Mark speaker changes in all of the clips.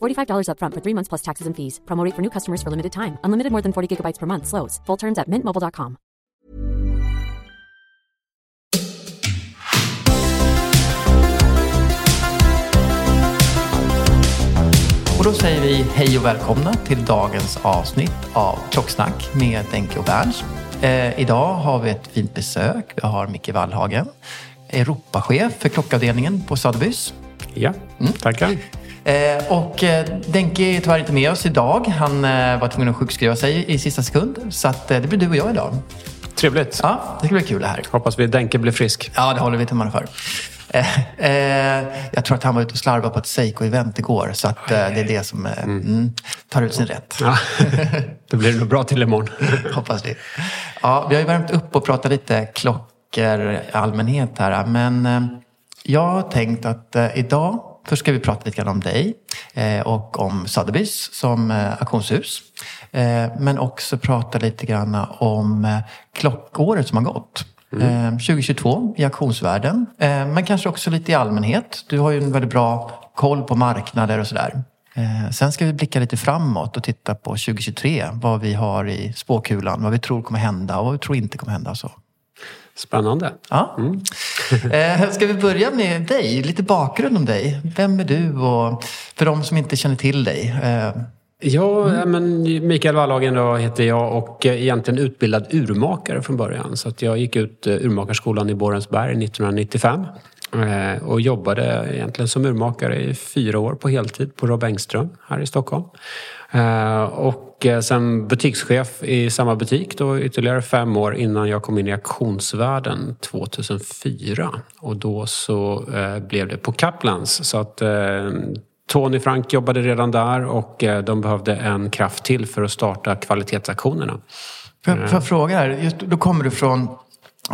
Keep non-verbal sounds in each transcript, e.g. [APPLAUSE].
Speaker 1: $45 upfront for three months plus taxes and fees. Promote for new customers for limited time. Unlimited more than 40 gigabytes per month. Slows. Full terms at mintmobile.com.
Speaker 2: Och då säger vi hej och välkomna till dagens avsnitt av Klocksnack med Denke och Berns. Eh, idag har vi ett fint besök. Vi har Micke Wallhagen, Europachef för klockavdelningen på Sotheby's.
Speaker 3: Ja, tackar.
Speaker 2: Eh, och eh, Denke är tyvärr inte med oss idag. Han eh, var tvungen att sjukskriva sig i sista sekund. Så att, det blir du och jag idag.
Speaker 3: Trevligt.
Speaker 2: Ja, det ska bli kul det här.
Speaker 3: Hoppas vi Denke blir frisk.
Speaker 2: Ja, det håller vi tummarna för. Jag tror att han var ute och slarvade på ett Seiko-event igår. Så att, det är det som eh, mm, tar ut sin rätt.
Speaker 3: Ja. Då blir det nog bra till imorgon. [LAUGHS]
Speaker 2: Hoppas det. Ja, vi har ju värmt upp och pratat lite klockor i allmänhet här. Men jag har tänkt att idag först ska vi prata lite grann om dig eh, och om Sotheby's som eh, auktionshus. Eh, men också prata lite grann om klockåret som har gått. Eh, 2022 i auktionsvärlden. Men kanske också lite i allmänhet. Du har ju en väldigt bra koll på marknader och sådär. Sen ska vi blicka lite framåt och titta på 2023. Vad vi har i spåkulan, vad vi tror kommer hända och vad vi tror inte kommer hända. Så.
Speaker 3: Spännande.
Speaker 2: Ja. [LAUGHS] Eh, Ska vi börja med dig? Lite bakgrund om dig. Vem är du? Och för de som inte känner till dig. eh,
Speaker 3: Ja, ja, men Mikael Wallhagen då heter jag och eh, egentligen utbildad urmakare från början. Så att jag gick ut eh, urmakarskolan i Borensberg 1995 eh, och jobbade egentligen som urmakare i fyra år på heltid på Rob Engström här i Stockholm. Eh, Och eh, sen butikschef i samma butik då ytterligare fem år innan jag kom in i auktionsvärlden 2004. Och då så eh, blev det på Kaplans. Så att eh, Tony Frank jobbade redan där och de behövde en kraft till för att starta kvalitetsaktionerna.
Speaker 2: Får jag, får jag fråga här? Just, då kommer du från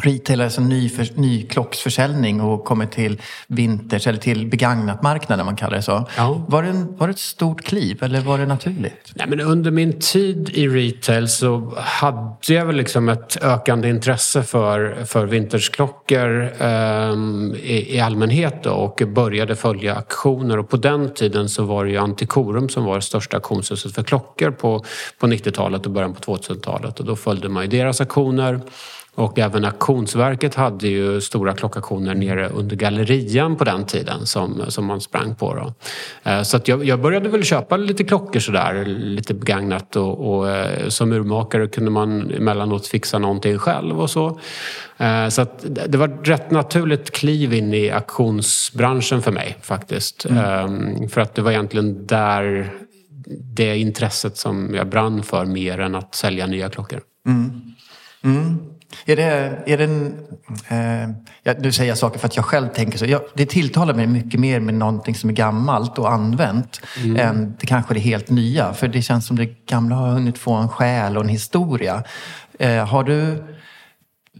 Speaker 2: retail, alltså ny, för, ny klocksförsäljning och kommer till vinters eller till begagnatmarknaden, man kallar det så.
Speaker 3: Ja.
Speaker 2: Var, det en, var det ett stort kliv eller var det naturligt?
Speaker 3: Nej, men under min tid i retail så hade jag väl liksom ett ökande intresse för, för vintageklockor ehm, i, i allmänhet då, och började följa auktioner. Och på den tiden så var det ju Antikorum som var det största auktionshuset för klockor på, på 90-talet och början på 2000-talet. Och då följde man ju deras auktioner. Och även Auktionsverket hade ju stora klockaktioner nere under gallerian på den tiden som, som man sprang på. Då. Eh, Så att jag, jag började väl köpa lite klockor sådär, lite begagnat och, och eh, som urmakare kunde man emellanåt fixa någonting själv och så. Eh, Så att det var ett rätt naturligt kliv in i auktionsbranschen för mig faktiskt. Eh, För att det var egentligen där det intresset som jag brann för mer än att sälja nya klockor.
Speaker 2: Är det, är det en, eh, ja, nu säger jag saker för att jag själv tänker så. Jag, det tilltalar mig mycket mer med någonting som är gammalt och använt än det kanske det helt nya. För det känns som det gamla har hunnit få en själ och en historia. Eh, har du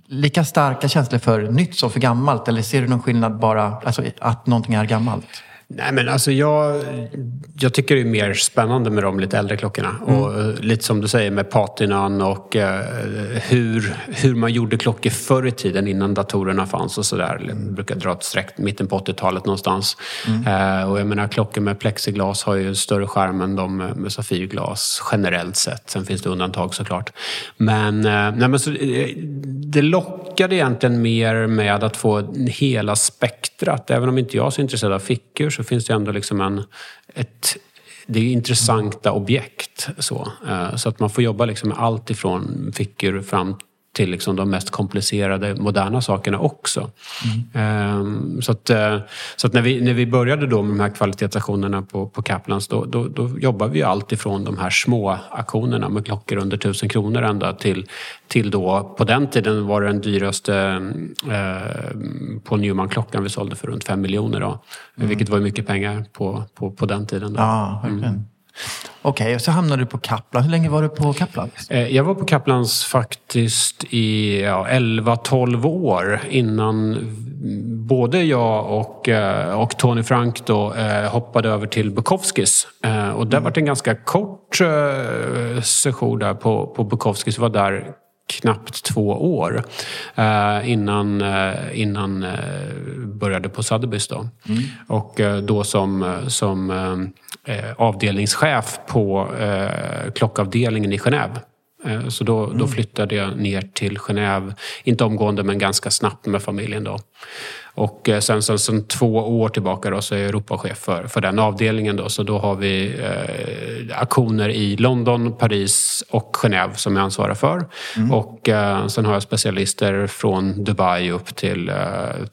Speaker 2: lika starka känslor för nytt som för gammalt? Eller ser du någon skillnad bara, alltså att någonting är gammalt?
Speaker 3: Nej men alltså jag, jag tycker det är mer spännande med de lite äldre klockorna. Mm. Och eh, lite som du säger med patinan och eh, hur, hur man gjorde klockor förr i tiden innan datorerna fanns och sådär. Mm. brukar dra ett streck mitten på 80-talet någonstans. Mm. Eh, och jag menar klockor med plexiglas har ju större skärm än de med safirglas generellt sett. Sen finns det undantag såklart. Men, nej, men så, det lockade egentligen mer med att få hela spektrat. Även om inte jag är så intresserad av fickor så finns det ändå liksom en, ett det är intressanta objekt. Så, eh, så att man får jobba liksom med allt ifrån fickor fram till liksom de mest komplicerade moderna sakerna också. Mm. Så, att, eh, så att när, vi, när vi började då med de här kvalitetsaktionerna på, på Kaplans då, då, då jobbade vi allt ifrån de här små aktionerna med klockor under tusen kronor ända till, till då, på den tiden var det den dyraste eh, Paul Newman-klockan vi sålde för runt fem miljoner. Då, mm. Vilket var mycket pengar på, på, på den tiden. Då.
Speaker 2: Ja, verkligen. Mm. Okej, okay, och så hamnade du på Kaplan. Hur länge var du på Kaplan?
Speaker 3: Eh, jag var på Kaplans faktiskt i ja, 11-12 år innan både jag och, eh, och Tony Frank då, eh, hoppade över till Bukowskis. Och det mm. var en ganska kort session där på, på Bukowskis. Jag var där knappt två år eh, innan, eh, innan eh, började på Sotheby's. Då. Mm. Och eh, då som, som eh, avdelningschef på eh, klockavdelningen i Genève. Så då, mm. då flyttade jag ner till Genève, inte omgående men ganska snabbt med familjen. Då. Och eh, sen, sen, sen två år tillbaka då, så är jag Europachef för, för den avdelningen. Då. Så då har vi eh, aktioner i London, Paris och Genève som jag ansvarar för. Mm. Och eh, sen har jag specialister från Dubai upp till, eh,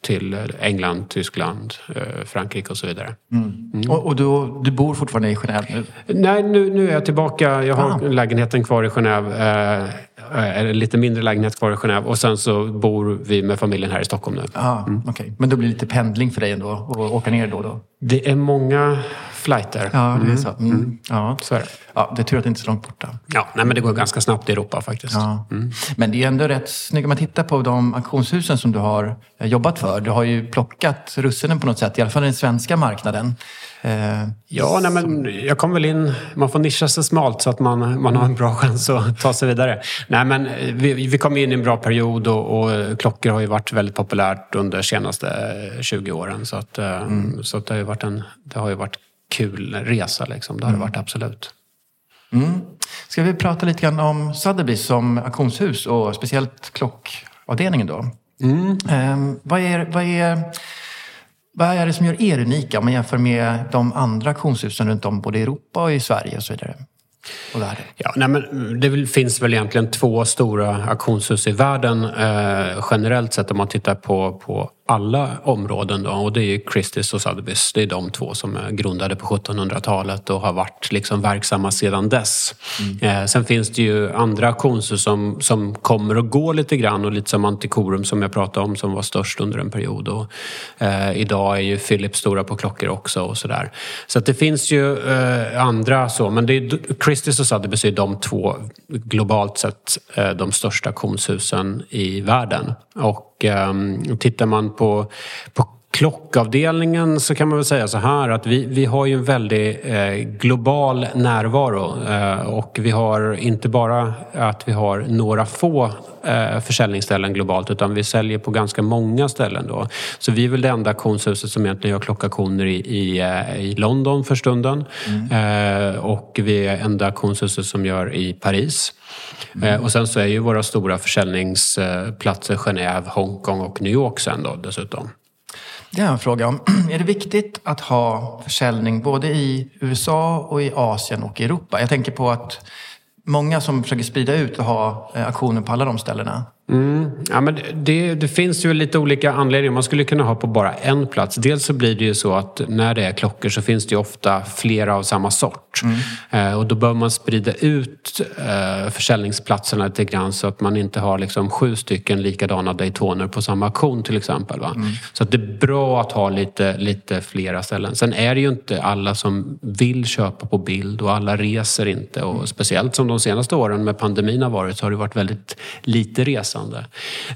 Speaker 3: till England, Tyskland, eh, Frankrike och så vidare.
Speaker 2: Mm. Mm. Och, och du, du, bor fortfarande i Genève nu?
Speaker 3: Nej, nu, nu är jag tillbaka. Jag har ah. lägenheten kvar i Genève. Eh, lite mindre lägenhet kvar i Genève och sen så bor vi med familjen här i Stockholm nu.
Speaker 2: Ah, mm. okay. Men då blir det lite pendling för dig ändå att åka ner då och då?
Speaker 3: Det är många flighter.
Speaker 2: Ja, det är mm. så. Mm. Mm. Ja. så är det. Ja, det är tur att det inte är så långt borta.
Speaker 3: Ja, nej, men det går ganska snabbt i Europa faktiskt. Ja.
Speaker 2: Mm. Men det är ändå rätt snyggt om man tittar på de auktionshusen som du har eh, jobbat för. Du har ju plockat russinen på något sätt, i alla fall den svenska marknaden.
Speaker 3: Eh, ja, nej, men jag kom väl in... Man får nischa sig smalt så att man, man har en bra chans att ta sig vidare. Nej, men vi, vi kom in i en bra period och, och klockor har ju varit väldigt populärt under de senaste 20 åren. Så, att, eh, mm. så att det, har ju varit en, det har ju varit kul resa. Liksom. Det har det mm. varit absolut.
Speaker 2: Mm. Ska vi prata lite grann om Sotheby's som auktionshus och speciellt klockavdelningen då? Mm. Eh, vad är... Vad är vad är det som gör er unika om man jämför med de andra auktionshusen runt om både i Europa och i Sverige och så vidare?
Speaker 3: Och världen? Ja, nej, men det finns väl egentligen två stora auktionshus i världen eh, generellt sett om man tittar på, på alla områden. Då, och det är Christies och Sotheby's. Det är de två som är grundade på 1700-talet och har varit liksom verksamma sedan dess. Mm. Eh, sen finns det ju andra auktionshus som, som kommer och går lite grann och lite som Antikorum som jag pratade om som var störst under en period. Och, eh, idag är ju Philips stora på klockor också och sådär. Så att det finns ju eh, andra så, men det är, Christies och Sotheby's är de två globalt sett eh, de största auktionshusen i världen. Och um, tittar man på, på klockavdelningen så kan man väl säga så här att vi, vi har ju en väldigt eh, global närvaro eh, och vi har inte bara att vi har några få eh, försäljningsställen globalt utan vi säljer på ganska många ställen då. Så vi är väl det enda auktionshuset som egentligen gör klockaktioner i, i, eh, i London för stunden mm. eh, och vi är enda auktionshuset som gör i Paris. Mm. Och sen så är ju våra stora försäljningsplatser Genève, Hongkong och New York sen då dessutom.
Speaker 2: Det är en fråga om. [CLEARS THROAT] Är det viktigt att ha försäljning både i USA och i Asien och i Europa? Jag tänker på att många som försöker sprida ut och ha eh, aktioner på alla de ställena.
Speaker 3: Mm. Ja, men det, det, finns ju lite olika anledningar. Man skulle kunna ha på bara en plats. Dels så blir det ju så att när det är klockor så finns det ju ofta flera av samma sort. Mm. Eh, och då bör man sprida ut eh, försäljningsplatserna lite grann så att man inte har liksom sju stycken likadana Daytoner på samma auktion till exempel. Mm. Så att det är bra att ha lite, lite flera ställen. Sen är det ju inte alla som vill köpa på bild och alla reser inte. Och speciellt som de senaste åren med pandemin har varit så har det varit väldigt lite resande passande.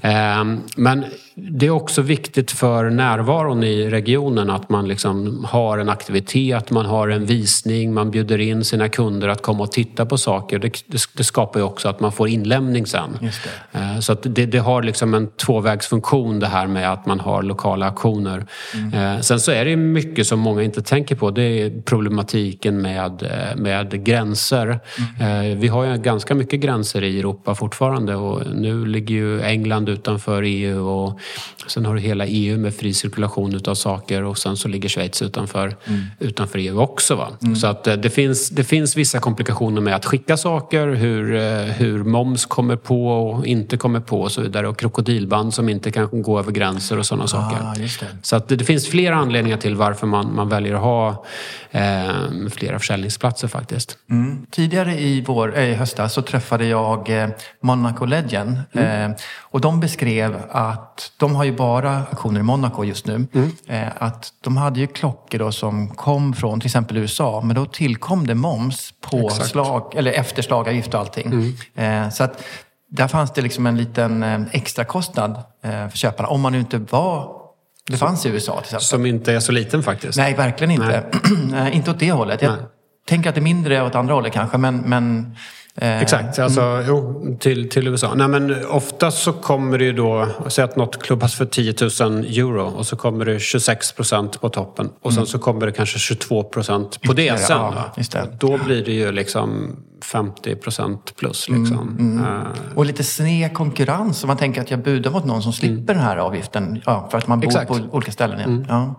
Speaker 3: Ehm, men det är också viktigt för närvaron i regionen att man liksom har en aktivitet, man har en visning, man bjuder in sina kunder att komma och titta på saker. Det, skapar ju också att man får inlämning sen. Ehm, så att det, det, har liksom en tvåvägsfunktion det här med att man har lokala aktioner. Mm. Ehm, sen så är det mycket som många inte tänker på. Det är problematiken med, med gränser. Mm. Vi har ju ganska mycket gränser i Europa fortfarande och nu ligger ju England utanför EU och sen har du hela EU med fri cirkulation utav saker och sen så ligger Schweiz utanför, mm. utanför EU också. Va? Mm. Så att eh, det finns, det finns vissa komplikationer med att skicka saker, hur, eh, hur moms kommer på och inte kommer på och så vidare och krokodilband som inte kan gå över gränser och sådana ah, saker. Så att det, det, finns flera anledningar till varför man, man väljer att ha eh, flera försäljningsplatser faktiskt.
Speaker 2: Mm. Tidigare i, vår, äh, höstas så träffade jag eh, Monaco Legend mm. Eh, och de beskrev att de har ju bara aktioner i Monaco just nu. Mm. Eh, att de hade ju klockor då som kom från till exempel USA men då tillkom det moms på Exakt. slag, eller efterslagavgift och allting. Mm. Eh, så att där fanns det liksom en liten extra kostnad för köparna om man nu inte var det fanns i USA till exempel.
Speaker 3: Som inte är så liten faktiskt.
Speaker 2: Nej, verkligen inte. Nej. [CLEARS THROAT] inte åt det hållet. Jag Nej. tänker att det är mindre åt andra hållet kanske, men, men
Speaker 3: Exakt, alltså, mm. jo, till, till USA. Nej, men oftast så kommer det ju då, säg att något klubbas för 10 000 euro och så kommer det 26 procent på toppen och sen mm. så kommer det kanske 22 procent på det sen. Ja, det. Då blir det ju liksom 50 procent plus. Mm, liksom. Mm, mm.
Speaker 2: Och lite sned konkurrens om man tänker att jag budar mot någon som slipper mm. den här avgiften ja, för att man bor Exakt. på olika ställen. Ja. Mm.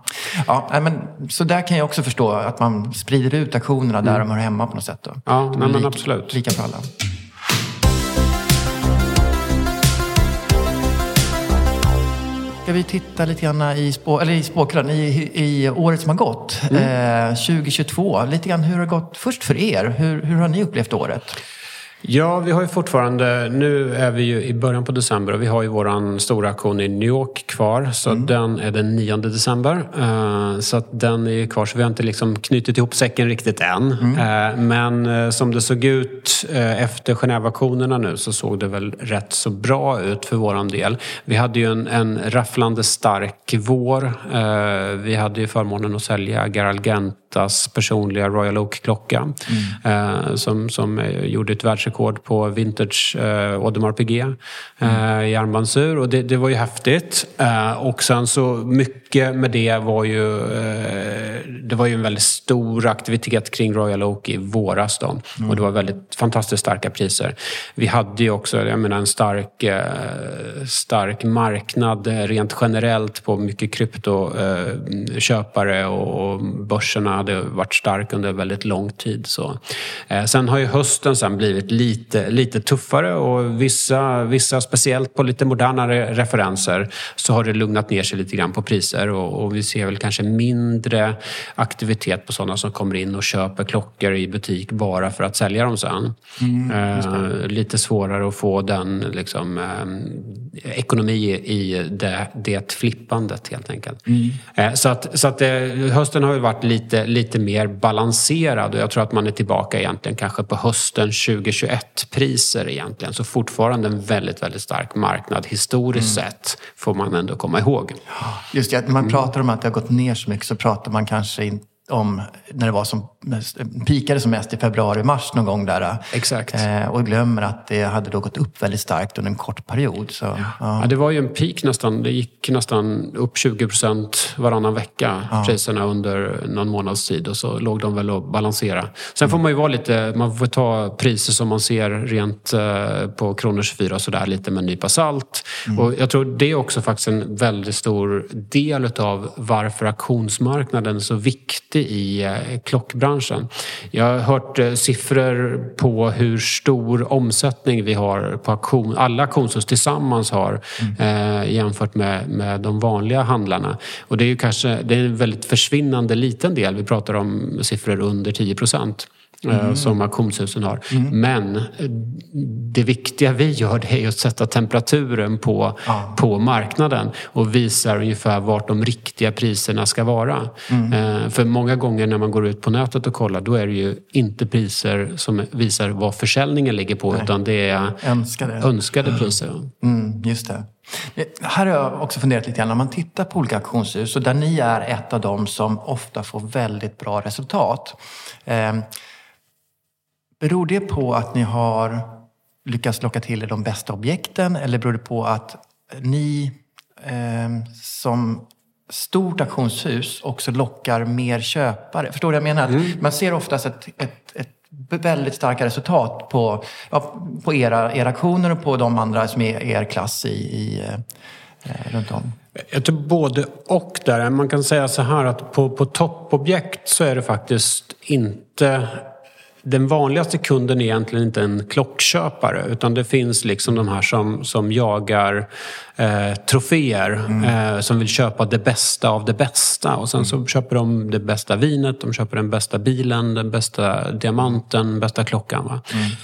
Speaker 2: Ja. Ja, men, så där kan jag också förstå att man sprider ut aktionerna där de hör hemma på något sätt. Då.
Speaker 3: Ja, nej, men absolut.
Speaker 2: Lika för alla. Ska vi titta lite grann i, spå, eller i spåkulan, i, i året som har gått. Mm. Eh, 2022, lite grann hur har det gått först för er? Hur, hur har ni upplevt året?
Speaker 3: Ja, vi har ju fortfarande, nu är vi ju i början på december och vi har ju våran stora aktion i New York kvar. Så mm. den är den 9 december. Uh, så att den är kvar, så vi har inte liksom knutit ihop säcken riktigt än. Mm. Uh, men uh, som det såg ut efter Genèveaktionerna nu så såg det väl rätt så bra ut för våran del. Vi hade ju en, en rafflande stark vår. vi hade ju förmånen att sälja Garalgent Bottas personliga Royal Oak-klocka mm. eh, som, som eh, gjorde ett världsrekord på vintage eh, Audemars Piguet eh, mm. i armbandsur och det, det, var ju häftigt. Eh, och sen så mycket med det var ju eh, det var ju en väldigt stor aktivitet kring Royal Oak i våras då. Mm. och det var väldigt fantastiskt starka priser. Vi hade ju också jag menar, en stark, eh, stark marknad eh, rent generellt på mycket kryptoköpare eh, och, och börserna hade varit stark under väldigt lång tid. Så. Eh, sen har ju hösten sen blivit lite, lite tuffare och vissa, vissa, speciellt på lite modernare referenser, så har det lugnat ner sig lite grann på priser och, och vi ser väl kanske mindre aktivitet på sådana som kommer in och köper klockor i butik bara för att sälja dem sen. Mm, eh, lite svårare att få den liksom, eh, ekonomi i det, det flippandet helt enkelt. Mm. Eh, så att, så att eh, hösten har ju varit lite, lite mer balanserad och jag tror att man är tillbaka egentligen kanske på hösten 2021-priser egentligen. Så fortfarande en väldigt, väldigt stark marknad historiskt mm. sett får man ändå komma ihåg.
Speaker 2: Just det, när man pratar om att det har gått ner så mycket så pratar man kanske inte om när det var som pikade som mest i februari-mars någon gång där.
Speaker 3: Exakt.
Speaker 2: Eh, och glömmer att det hade då gått upp väldigt starkt under en kort period. Så, ja.
Speaker 3: Ja. ja det var ju en peak nästan. Det gick nästan upp 20 procent varannan vecka, ja. priserna under någon månads tid. Och så låg de väl och balansera. Sen mm. får man ju vara lite, man får ta priser som man ser rent eh, på kronor 24 och sådär lite med en nypa salt. Mm. Och jag tror det är också faktiskt en väldigt stor del av varför auktionsmarknaden är så viktig ute i eh, klockbranschen. Jag har hört eh, siffror på hur stor omsättning vi har på auktion, alla auktionshus tillsammans har mm. eh, jämfört med, med de vanliga handlarna. Och det är ju kanske det är en väldigt försvinnande liten del. Vi pratar om siffror under 10 procent. Mm. som auktionshusen har. Mm. Men eh, det viktiga vi gör det är att sätta temperaturen på, ja. på marknaden och visar ungefär vart de riktiga priserna ska vara. Mm. Eh, för många gånger när man går ut på nätet och kollar då är det ju inte priser som visar vad försäljningen ligger på Nej. utan det är önskade, önskade priser.
Speaker 2: Mm, just det. Här har jag också funderat lite grann, när man tittar på olika auktionshus och där ni är ett av dem som ofta får väldigt bra resultat. Eh, beror det på att ni har lyckats locka till er de bästa objekten eller beror det på att ni eh, som stort auktionshus också lockar mer köpare? Förstår du vad jag menar? Mm. Man ser oftast ett, ett, ett väldigt starka resultat på, ja, på era, era aktioner och på de andra som är er klass i, i eh, runt om.
Speaker 3: Jag tror både och där. Man kan säga så här att på, på toppobjekt så är det faktiskt inte den vanligaste kunden är egentligen inte en klockköpare utan det finns liksom de här som, som jagar eh, troféer mm. eh, som vill köpa det bästa av det bästa. Och sen så mm. köper de det bästa vinet, de köper den bästa bilen, den bästa diamanten, bästa klockan.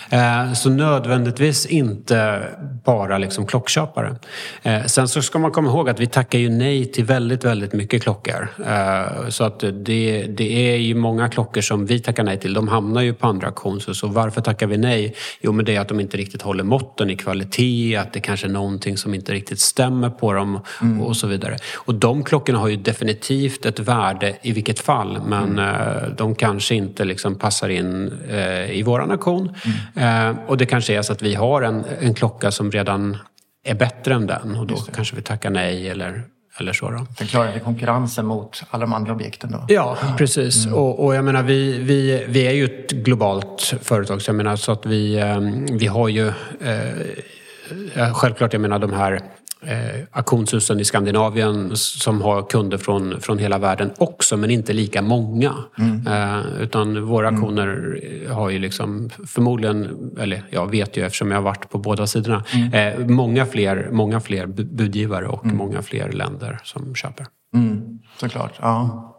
Speaker 3: Mm. Eh, så nödvändigtvis inte bara liksom klockköpare. Eh, sen så ska man komma ihåg att vi tackar ju nej till väldigt, väldigt mycket klockor. Eh, så att det, det är ju många klockor som vi tackar nej till. De hamnar ju på andra auktionshus. Och varför tackar vi nej? Jo, men det är att de inte riktigt håller måtten i kvalitet, att det kanske är någonting som inte riktigt stämmer på dem mm. och så vidare. Och de klockorna har ju definitivt ett värde i vilket fall men mm. Eh, de kanske inte liksom passar in eh, i våran auktion. Mm. Eh, och det kanske är så att vi har en, en klocka som redan är bättre än den och då kanske vi tackar nej eller eller så då.
Speaker 2: Den klarar konkurrensen mot alla de andra objekten då?
Speaker 3: Ja, precis. Mm. Och, och, jag menar, vi, vi, vi är ju ett globalt företag så jag menar så att vi, vi har ju eh, Självklart, jag menar de här eh, auktionshusen i Skandinavien som har kunder från, från hela världen också, men inte lika många. Mm. Eh, utan våra mm. auktioner har ju liksom förmodligen, eller jag vet ju eftersom jag har varit på båda sidorna, mm. eh, många, fler, många fler budgivare och mm. många fler länder som köper.
Speaker 2: Mm. Såklart, ja.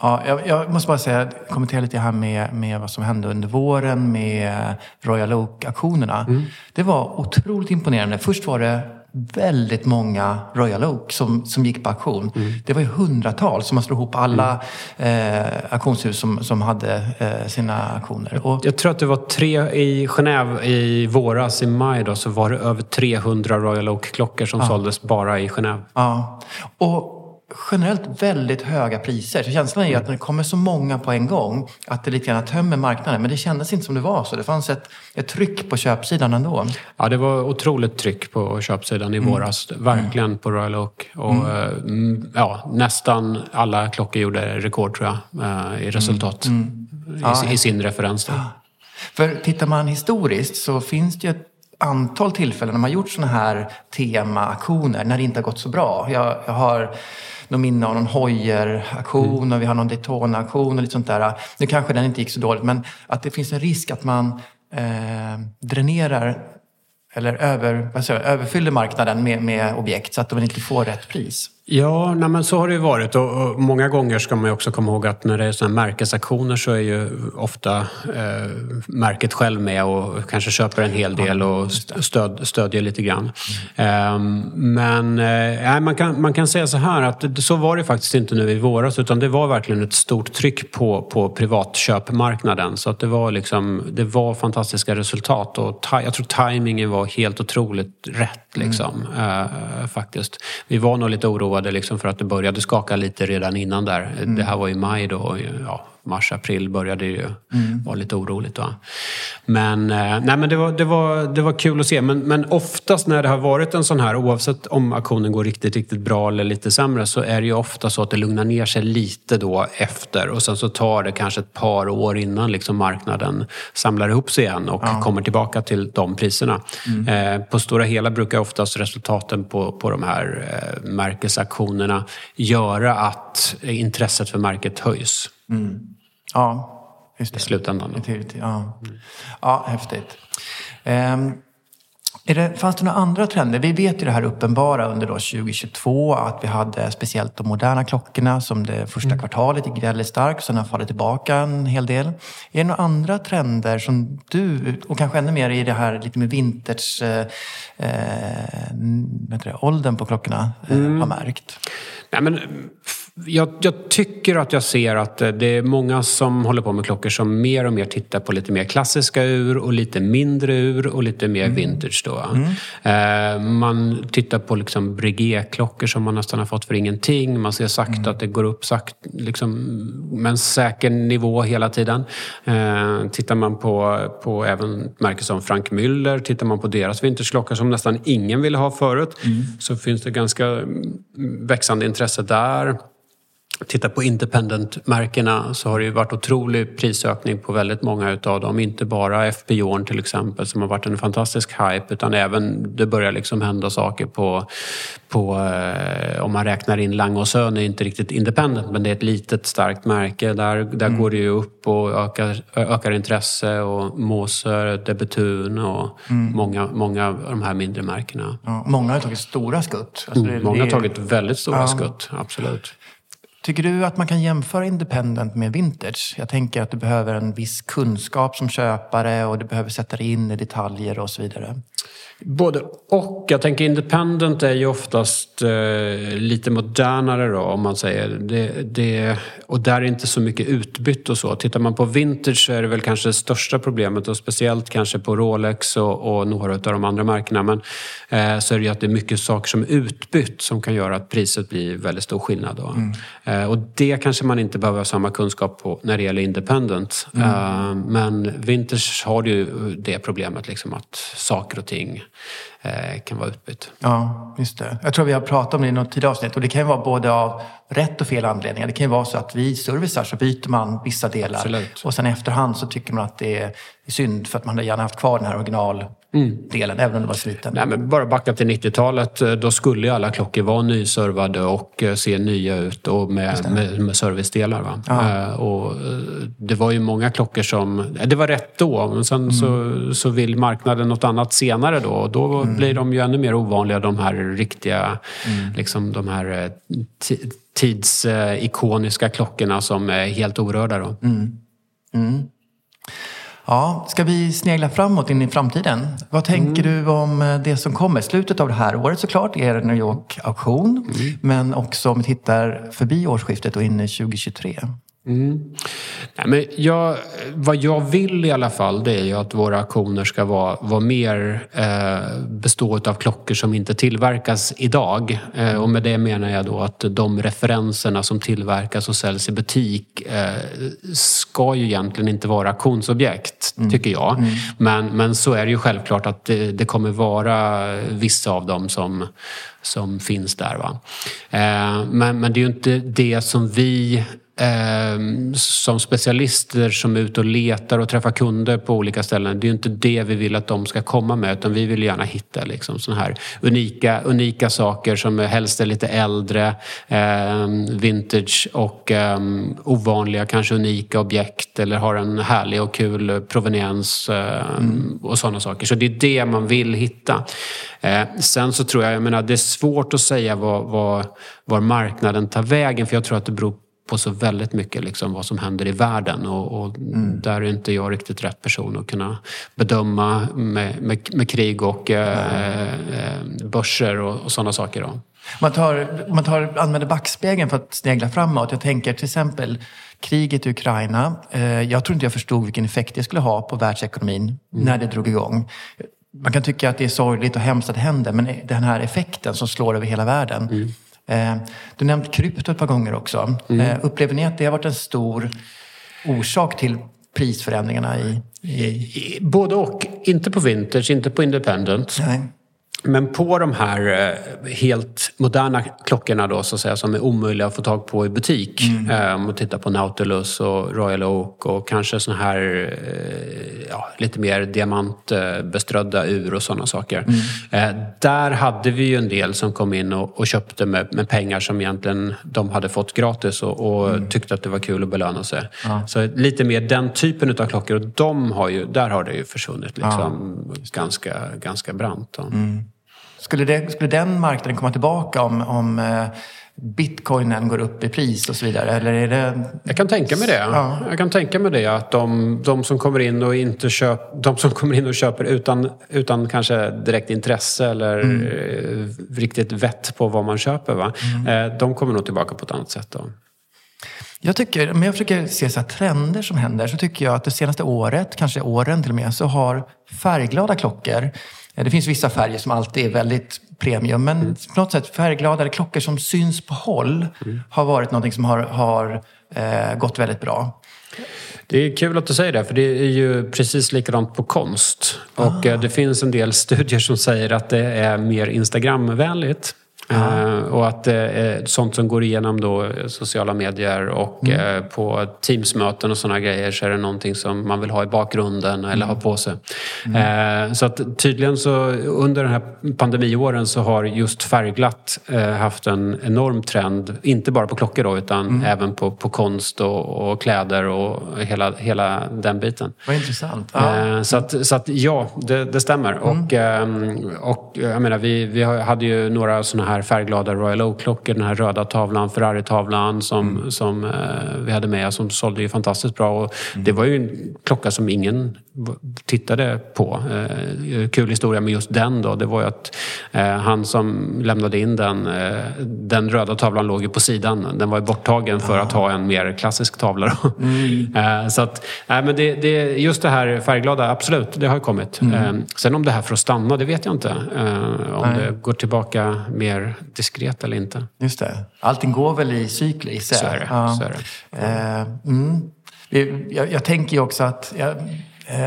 Speaker 2: Ja, jag, jag, måste bara säga, kommentera lite här med, med vad som hände under våren med Royal Oak-aktionerna. Mm. Det var otroligt imponerande. Först var det väldigt många Royal Oak som, som gick på auktion. Mm. Det var ju hundratals som man slog ihop alla mm. eh, auktionshus som, som hade eh, sina auktioner.
Speaker 3: Och, jag tror att det var tre i Genève i våras, i maj då, så var det över 300 Royal Oak-klockor som ja. såldes bara i Genève.
Speaker 2: Ja. Och generellt väldigt höga priser. Så känslan är att när det kommer så många på en gång att det lite grann tömmer marknaden. Men det kändes inte som det var så. Det fanns ett, ett tryck på köpsidan ändå.
Speaker 3: Ja, det var otroligt tryck på köpsidan i mm. våras. Verkligen mm. på Royal Oak. Och, mm. Eh, mm. ja, nästan alla klockor gjorde rekord tror jag eh, i resultat mm. mm. I, i, sin referens. Då.
Speaker 2: För tittar man historiskt så finns det ju ett antal tillfällen när man gjort sådana här temaaktioner när det inte har gått så bra. Jag, jag har någon minne av någon Hoyer-aktion mm. och vi har någon Daytona-aktion och lite sånt där. Nu kanske den inte gick så dåligt, men att det finns en risk att man eh, dränerar eller över, vad säger, överfyller marknaden med, med objekt så att de inte får rätt pris.
Speaker 3: Ja, nej, men så har det ju varit och, många gånger ska man ju också komma ihåg att när det är sådana märkesaktioner så är ju ofta eh, märket själv med och kanske köper en hel del och stöd, stödjer lite grann. Eh, men eh, man, kan, man kan säga så här att så var det faktiskt inte nu i våras utan det var verkligen ett stort tryck på, på privatköpmarknaden så att det var liksom, det var fantastiska resultat och jag tror tajmingen var helt otroligt rätt liksom, mm. eh, faktiskt. Vi var nog lite oroade oroade liksom för att det började skaka lite redan innan där. Mm. Det här var i maj då. Ja, mars, april började ju mm. vara lite oroligt. Va? Men, eh, nej, men det, var, det, var, det var kul att se. Men, men oftast när det har varit en sån här, oavsett om aktionen går riktigt, riktigt bra eller lite sämre, så är det ju ofta så att det lugnar ner sig lite då efter. Och sen så tar det kanske ett par år innan liksom marknaden samlar ihop sig igen och ja. kommer tillbaka till de priserna. Mm. Eh, på stora hela brukar oftast resultaten på, på de här eh, märkesaktionerna göra att intresset för märket höjs. Mm.
Speaker 2: Ja, just det.
Speaker 3: I slutändan.
Speaker 2: Ja, ja häftigt. Um, det, fanns det några andra trender? Vi vet ju det här uppenbara under då 2022 att vi hade speciellt de moderna klockorna som det första
Speaker 3: Mm.
Speaker 2: kvartalet gick väldigt starkt, sen har fallit tillbaka en hel del. Är det några andra trender som du, och kanske ännu mer i det här lite med vintage, eh, eh, det, åldern på klockorna, eh,
Speaker 3: Mm.
Speaker 2: har märkt?
Speaker 3: Nej, men, jag, jag tycker att jag ser att eh, det är många som håller på med klockor som mer och mer tittar på lite mer klassiska ur och lite mindre ur och lite mer vintage. Då. Eh, man tittar på liksom Breguet-klockor som man nästan har fått för ingenting. Man ser sakta att det går upp sakt, liksom, med en säker nivå hela tiden. Eh, tittar man på, på även märken som Frank Müller, tittar man på deras vintageklockor som nästan ingen ville ha förut, så finns det ganska mm, växande intresse där. Tittar på independent-märkena så har det ju varit otrolig prisökning på väldigt många utav dem. Inte bara FP Jorn till exempel som har varit en fantastisk hype utan även det börjar liksom hända saker på, på eh, om man räknar in Lang och Söhn är inte riktigt independent men det är ett litet starkt märke. Där, där går det ju upp och ökar, ökar intresse och Moser, Debutun och många, många av de här mindre märkena.
Speaker 2: Ja, många har tagit stora skutt. Alltså det-
Speaker 3: Mm, Många
Speaker 2: det
Speaker 3: har
Speaker 2: är-
Speaker 3: tagit väldigt stora
Speaker 2: Ja.
Speaker 3: skutt, absolut.
Speaker 2: Tycker du att man kan jämföra independent med vintage? Jag tänker att du behöver en viss kunskap som köpare och du behöver sätta dig in i detaljer och så vidare.
Speaker 3: Både och. Jag tänker independent är ju oftast eh, lite modernare då om man säger. Det, det, och där är inte så mycket utbytt och så. Tittar man på vintage så är det väl kanske det största problemet och speciellt kanske på Rolex och, och några av de andra märkena. Men eh, så är det ju att det är mycket saker som är utbytt som kan göra att priset blir väldigt stor skillnad. Då. Eh, och det kanske man inte behöver ha samma kunskap på när det gäller independent. Eh, men vintage har ju det problemet liksom att saker och ting eh, kan vara utbytt.
Speaker 2: Ja, just det. Jag tror vi har pratat om det i något tidigare avsnitt och det kan ju vara både av rätt och fel anledningar. Det kan ju vara så att vid servicar så byter man vissa delar
Speaker 3: Absolut.
Speaker 2: och sen i efterhand så tycker man att det är synd för att man hade gärna haft kvar den här originaldelen även om det var sliten.
Speaker 3: Nej, men bara backa till 90-talet. eh, Då skulle ju alla klockor vara nyservade och eh, se nya ut och med, med, med servicedelar. Va? Eh, och det var ju många klockor som... Det var rätt då, men sen så, så vill marknaden något annat senare då. Och då blir de ju ännu mer ovanliga, de här riktiga, liksom de här ti- tidsikoniska klockorna som är helt orörda. Då.
Speaker 2: Ja, ska vi snegla framåt in i framtiden? Vad tänker du om eh, det som kommer? Slutet av det här året såklart är det New York-auktion. Men också om vi tittar förbi årsskiftet och in i 2023.
Speaker 3: Nej, men jag, vad jag vill i alla fall det är ju att våra auktioner ska vara, vara mer eh, bestå av klockor som inte tillverkas idag. Eh, och med det menar jag då att de referenserna som tillverkas och säljs i butik eh, ska ju egentligen inte vara auktionsobjekt, tycker jag. Men, men så är det ju självklart att det, det kommer vara vissa av dem som, som finns där. Va? Eh, men, men det är ju inte det som vi som specialister som är ute och letar och träffar kunder på olika ställen. Det är ju inte det vi vill att de ska komma med utan vi vill gärna hitta liksom såna här unika, unika saker som helst är lite äldre, eh, vintage och eh, ovanliga, kanske unika objekt eller har en härlig och kul proveniens eh, och sådana saker. Så det är det man vill hitta. Sen så tror jag, jag menar det är svårt att säga vad, vad, var marknaden tar vägen för jag tror att det beror på så väldigt mycket liksom vad som händer i världen och, och där är inte jag riktigt rätt person att kunna bedöma med, med, med krig och eh, eh, börser och, och sådana saker. Då.
Speaker 2: Man, tar, man tar, använder backspegeln för att snegla framåt. Jag tänker till exempel kriget i Ukraina. Eh, jag tror inte jag förstod vilken effekt det skulle ha på världsekonomin när det drog igång. Man kan tycka att det är sorgligt och hemskt att det händer, men den här effekten som slår över hela världen. Eh, du nämnde krypto ett par gånger också. Eh, upplever ni att det har varit en stor orsak till prisförändringarna i... i...
Speaker 3: I- Både och. Inte på vintage, inte på independent.
Speaker 2: Nej.
Speaker 3: Men på de här eh, helt moderna klockorna då så att säga som är omöjliga att få tag på i butik. Mm. Eh, om man tittar på Nautilus och Royal Oak och kanske såna här eh, ja, lite mer diamantbeströdda ur och sådana saker. Mm. Där hade vi ju en del som kom in och, och köpte med, med, pengar som egentligen de hade fått gratis och, och mm. tyckte att det var kul att belöna sig. Ja. Så lite mer den typen av klockor och de har ju, där har det ju försvunnit liksom ja. ganska, ganska brant. Mm.
Speaker 2: Skulle, det, skulle den marknaden komma tillbaka om, om eh, bitcoinen går upp i pris och så vidare? Eller är det...
Speaker 3: Jag kan tänka mig det. Ja. Jag kan tänka mig det att de, de, som kommer in och inte köp, de som kommer in och köper utan, utan kanske direkt intresse eller mm. Eh, riktigt vett på vad man köper. Va? Mm. Eh, de kommer nog tillbaka på ett annat sätt. Då.
Speaker 2: Jag tycker, om jag försöker se så trender som händer, så tycker jag att det senaste året, kanske åren till och med, så har färgglada klockor det finns vissa färger som alltid är väldigt premium, men mm. på något sätt färggladare klockor som syns på håll mm. har varit något som har, har eh, gått väldigt bra.
Speaker 3: Det är kul att du säger det, för det är ju precis likadant på konst. Och ah. det finns en del studier som säger att det är mer Instagramvänligt. Uh, och att det eh, är sånt som går igenom då sociala medier och mm. eh, på Teamsmöten och sådana grejer så är det någonting som man vill ha i bakgrunden eller mm. ha på sig. Mm. Eh, så att tydligen så under den här pandemiåren så har just färgglatt eh, haft en enorm trend, inte bara på klockor då utan mm. även på, på konst och, och, kläder och hela, hela den biten.
Speaker 2: Vad intressant.
Speaker 3: Ja. Eh, så, att, så att ja, det, det stämmer. Mm. Och, ehm, och jag menar, vi, vi hade ju några sådana här här färgglada Royal Oak-klockor, den här röda tavlan, Ferrari-tavlan som, mm. som eh, vi hade med som sålde ju fantastiskt bra. Och mm. Det var ju en klocka som ingen tittade på. Eh, kul historia med just den då, det var ju att eh, han som lämnade in den, eh, den röda tavlan låg ju på sidan. Den var ju borttagen för att ha en mer klassisk tavla. Mm. [LAUGHS] Eh, så att, nej men det, det, just det här färgglada, absolut, det har ju kommit. Mm. Eh, sen om det här för att stanna, det vet jag inte. Om nej. det går tillbaka mer diskret eller inte.
Speaker 2: Just det. Allting går väl i cykler isär.
Speaker 3: Så är det. Ja. Så är
Speaker 2: det. Mm. Jag, jag, tänker ju också att jag,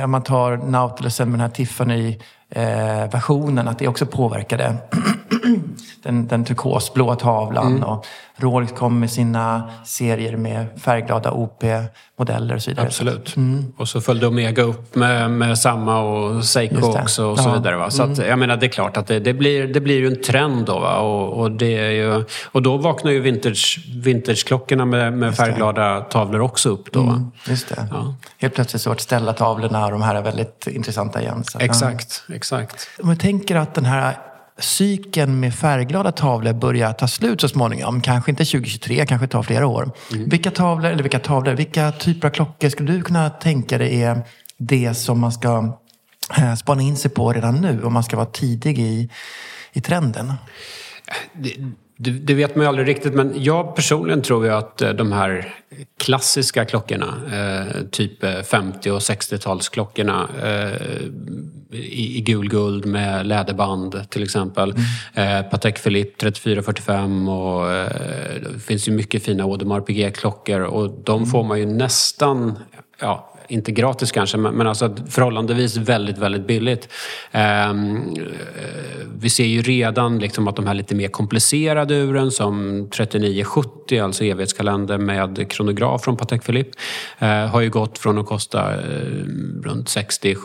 Speaker 2: om man tar Nautilusen med den här Tiffany-versionen, att det också påverkade [CLEARS THROAT] [CLEARS THROAT] den, den turkosblåa tavlan. Mm. Och Rolex kom med sina serier med färgglada OP-modeller och så vidare.
Speaker 3: Absolut. Mm. Och så följde Omega upp med, med samma och Seiko också och så ja. vidare. Va? Så mm. att, jag menar, det är klart att det, det, blir, det blir ju en trend då. Va? Och, och, det är ju, och då vaknar ju vintage, vintageklockorna med, med färgglada tavlor också upp då. Mm.
Speaker 2: Just det. Ja. Helt plötsligt så vart ställa tavlorna och de här är väldigt intressanta igen.
Speaker 3: Så, exakt, ja. exakt.
Speaker 2: Om jag tänker att den här cykeln med färgglada tavlor börjar ta slut så småningom. Kanske inte 2023, kanske tar flera år. Mm. Vilka tavlor, eller vilka tavlor, vilka typer av klockor skulle du kunna tänka dig är det som man ska eh, spana in sig på redan nu om man ska vara tidig i, i trenden?
Speaker 3: Det, det, det, vet man ju aldrig riktigt, men jag personligen tror ju att eh, de här klassiska klockorna, eh, typ 50 och 60-talsklockorna eh, i, i gul guld med läderband till exempel. Mm. Eh, Patek Philippe 3445 och eh, det finns ju mycket fina Audemars Piguet-klockor och de mm. får man ju nästan ja, inte gratis kanske, men alltså förhållandevis väldigt, väldigt billigt. Ehm, vi ser ju redan liksom att de här lite mer komplicerade uren som 3970, alltså evighetskalender med kronograf från Patek Philippe, eh, har ju gått från att kosta eh, runt 60,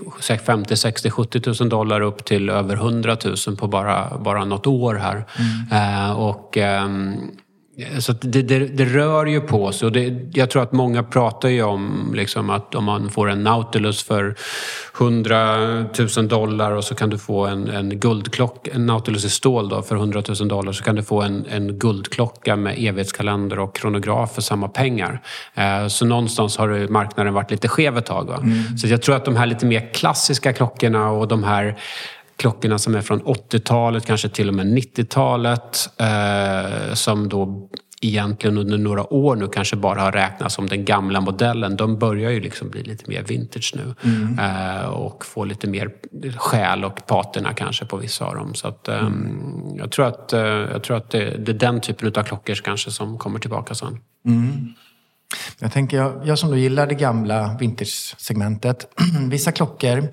Speaker 3: 50, 60, 70 000 dollar upp till över 100 000 på bara, bara något år här. Mm. Eh, och ehm, så det, det, det, rör ju på sig och det, jag tror att många pratar ju om liksom att om man får en Nautilus för 100 000 dollar och så kan du få en, en guldklocka, en Nautilus i stål då för 100 000 dollar så kan du få en, en guldklocka med evighetskalender och kronograf för samma pengar. Eh, så någonstans har marknaden varit lite skev ett tag. Mm. Så jag tror att de här lite mer klassiska klockorna och de här klockorna som är från 80-talet, kanske till och med 90-talet eh, som då egentligen under några år nu kanske bara har räknats som den gamla modellen. De börjar ju liksom bli lite mer vintage nu mm. eh, och få lite mer själ och patina kanske på vissa av dem. Så att, eh, mm. jag tror att, eh, jag tror att det, det, är den typen av klockor kanske som kommer tillbaka sen. Mm.
Speaker 2: Jag tänker, jag, jag som då gillar det gamla vintage-segmentet. [CLEARS THROAT] Vissa klockor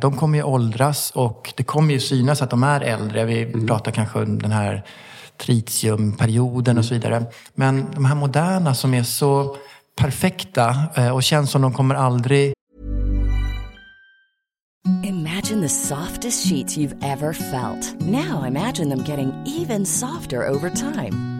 Speaker 2: de kommer ju åldras och det kommer ju synas att de är äldre. Vi mm. pratar kanske om den här tritiumperioden och så vidare. Men de här moderna som är så perfekta eh, och känns som de kommer aldrig
Speaker 4: Imagine the softest sheets you've ever felt. Now imagine them getting even softer over time.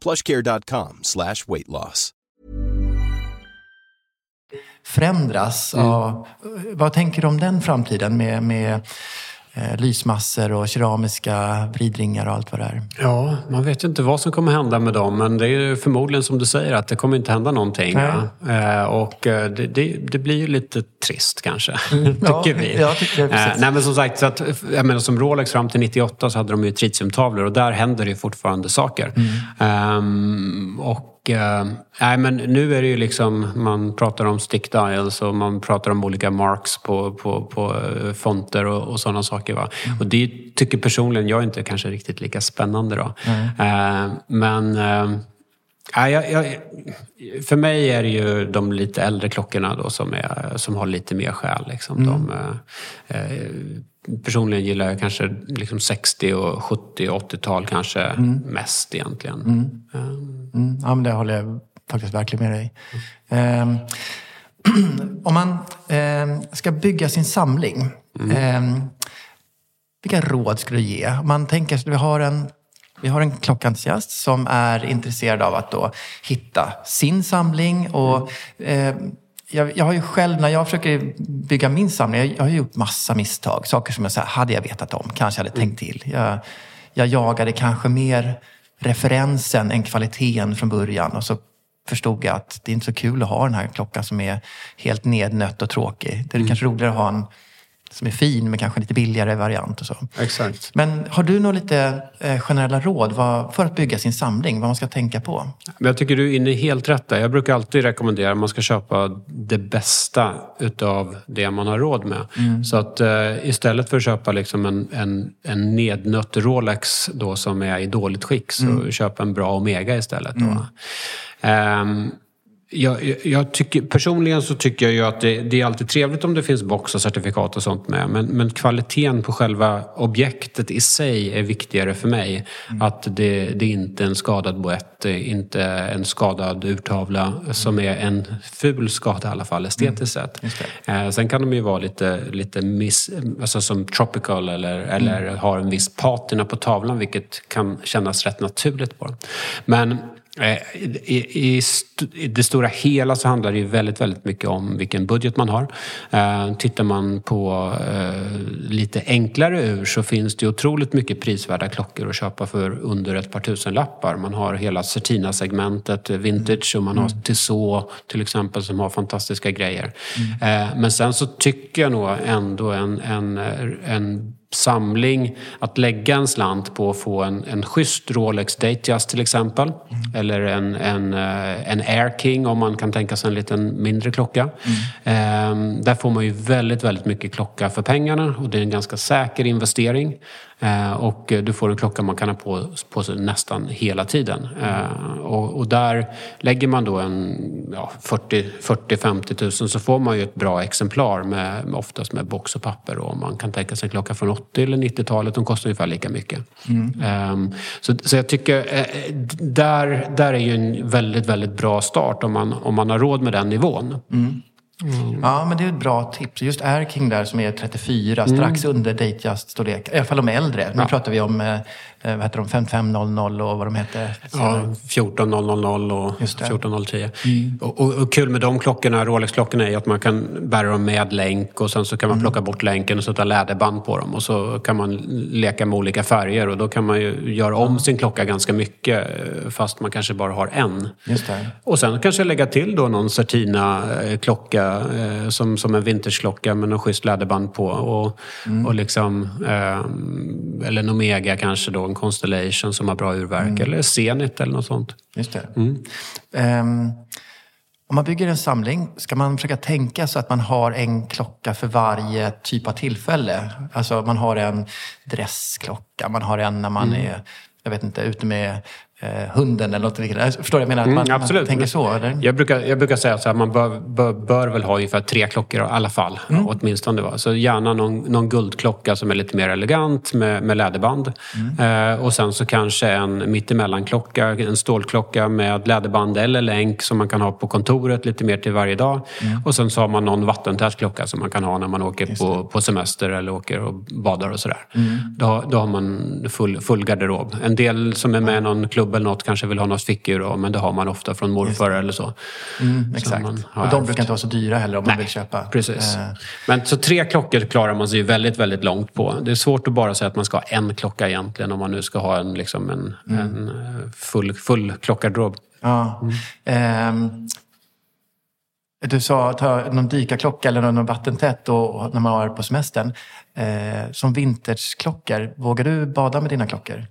Speaker 5: plushcare.com slash weight loss.
Speaker 2: Förändras. Mm. Och, vad tänker du om den framtiden med, med lysmassor och keramiska vridringar och allt vad det är?
Speaker 3: Ja, man vet ju inte vad som kommer hända med dem men det är ju förmodligen som du säger att det kommer inte hända någonting. Ja. Eh, och eh, det, det, det, blir ju lite trist kanske, [LAUGHS] mm. tycker ja, vi.
Speaker 2: Ja, tycker
Speaker 3: eh, nej men som sagt, så att, jag menar, som Rolex fram till 98 så hade de ju tritiumtavlor och där händer det ju fortfarande saker. Mm. Um, och nej, men nu är det ju liksom, man pratar om stick dials och man pratar om olika marks på, på, på fonter och, och sådana saker. Va? Mm. Och det tycker personligen jag inte kanske riktigt lika spännande. Då. Mm. Uh, men Ja, jag, jag, för mig är det ju de lite äldre klockorna då som, är, som har lite mer själ. Liksom. Mm. De, eh, personligen gillar jag kanske liksom 60, och 70 och 80-tal kanske mm. mest egentligen. Mm.
Speaker 2: Um. Mm. Ja, men det håller jag faktiskt verkligen med dig um, [CLEARS THROAT] Om man um, ska bygga sin samling, um, vilka råd skulle du ge? Om man tänker att vi har en vi har en klockentusiast som är intresserad av att då hitta sin samling. Och, eh, jag, jag, har ju själv, när jag försöker bygga min samling, jag, jag har gjort massa misstag. Saker som jag så här, hade jag vetat om, kanske hade tänkt till. Jag, jag jagade kanske mer referensen än kvaliteten från början. Och så förstod jag att det är inte så kul att ha den här klockan som är helt nednött och tråkig. Det är mm. kanske roligare att ha en som är fin men kanske lite billigare variant och så.
Speaker 3: Exakt.
Speaker 2: Men har du några lite eh, generella råd vad, för att bygga sin samling? Vad man ska tänka på?
Speaker 3: Jag tycker du är inne helt rätt där. Jag brukar alltid rekommendera att man ska köpa det bästa utav det man har råd med. Mm. Så att eh, istället för att köpa liksom en, en, en nednött Rolex då som är i dåligt skick så mm. köp en bra Omega istället. Då. Mm. Um, jag, jag, tycker, personligen så tycker jag ju att det, det, är alltid trevligt om det finns box och certifikat och sånt med. Men, men kvaliteten på själva objektet i sig är viktigare för mig. Mm. Att det, det är inte är en skadad boett, inte en skadad urtavla som är en ful skada i alla fall estetiskt mm. sett. Eh, sen kan de ju vara lite, lite miss, alltså som tropical eller, mm. eller har en viss patina på tavlan vilket kan kännas rätt naturligt på dem. Men Eh, I, i, I, det stora hela så handlar det ju väldigt, väldigt mycket om vilken budget man har. Eh, tittar man på eh, lite enklare ur så finns det otroligt mycket prisvärda klockor att köpa för under ett par tusen lappar. Man har hela Certina-segmentet, vintage och man har mm. Tissot till exempel som har fantastiska grejer. Mm. men sen så tycker jag nog ändå en, en, en samling att lägga en slant på att få en, en schysst Rolex Datejust till exempel. Mm. Eller en, en, eh, en Air King om man kan tänka sig en liten mindre klocka. Mm. Ehm, där får man ju väldigt, väldigt mycket klocka för pengarna och det är en ganska säker investering. Eh, och du får en klocka man kan ha på, på sig nästan hela tiden. Eh, och, och, där lägger man då en ja, 40-50 tusen så får man ju ett bra exemplar med, oftast med box och papper. Och man kan tänka sig en klocka från 80 eller 90-talet, de kostar ungefär lika mycket. Mm. Um, så, så jag tycker eh, där, där är ju en väldigt, väldigt bra start om man, om man har råd med den nivån. Mm.
Speaker 2: Ja, men det är ett bra tips. Just Air King där som är 34, strax under Datejust-storlek. I alla fall de äldre. Nu pratar vi om eh, vad heter de, 5500 och vad de heter.
Speaker 3: Ja, 14000 och
Speaker 2: Just det.
Speaker 3: 14010. Och, och, och kul med de klockorna, Rolex-klockorna är att man kan bära dem med länk och sen så kan man plocka bort länken och sätta läderband på dem. Och så kan man leka med olika färger och då kan man ju göra om sin klocka ganska mycket eh, fast man kanske bara har en. Och sen kanske lägga till då någon Certina-klocka eh, som, som en vintageklocka med någon schysst läderband på. Och, och liksom, eh, eller en Omega kanske då, en Constellation som har bra urverk. Eller Zenit eller något sånt.
Speaker 2: Just det. Ehm, om man bygger en samling, ska man försöka tänka så att man har en klocka för varje typ av tillfälle? Alltså man har en dressklocka, man har en när man är, jag vet inte, ute med eh, hunden eller något liknande. Förstår du? Jag menar att man,
Speaker 3: Mm,
Speaker 2: man tänker så, eller?
Speaker 3: Jag brukar, jag brukar säga här, man bör, bör, bör väl ha ungefär tre klockor i alla fall. Åtminstone. Va? Så gärna någon, någon guldklocka som är lite mer elegant med, med läderband. Eh, och sen så kanske en mittemellanklocka, en stålklocka med läderband eller länk som man kan ha på kontoret lite mer till varje dag. Och sen så har man någon vattentät klocka som man kan ha när man åker på, på semester eller åker och badar och sådär. Då, då har man full, full garderob. En del som är med i någon klubb eller något kanske vill ha något fickur då, men det har man ofta från morfar eller så.
Speaker 2: Mm, exakt. Och de brukar inte vara så dyra heller om man vill köpa.
Speaker 3: Precis.
Speaker 2: Eh,
Speaker 3: Men så tre klockor klarar man sig ju väldigt, väldigt långt på. Det är svårt att bara säga att man ska ha en klocka egentligen om man nu ska ha en, liksom en,
Speaker 2: Mm.
Speaker 3: en eh, full, full klockgarderob.
Speaker 2: Ja. Ehm, du sa ta någon dykarklocka eller någon vattentätt och, och när man var på semestern. Eh, som vintageklockor, vågar du bada med dina klockor?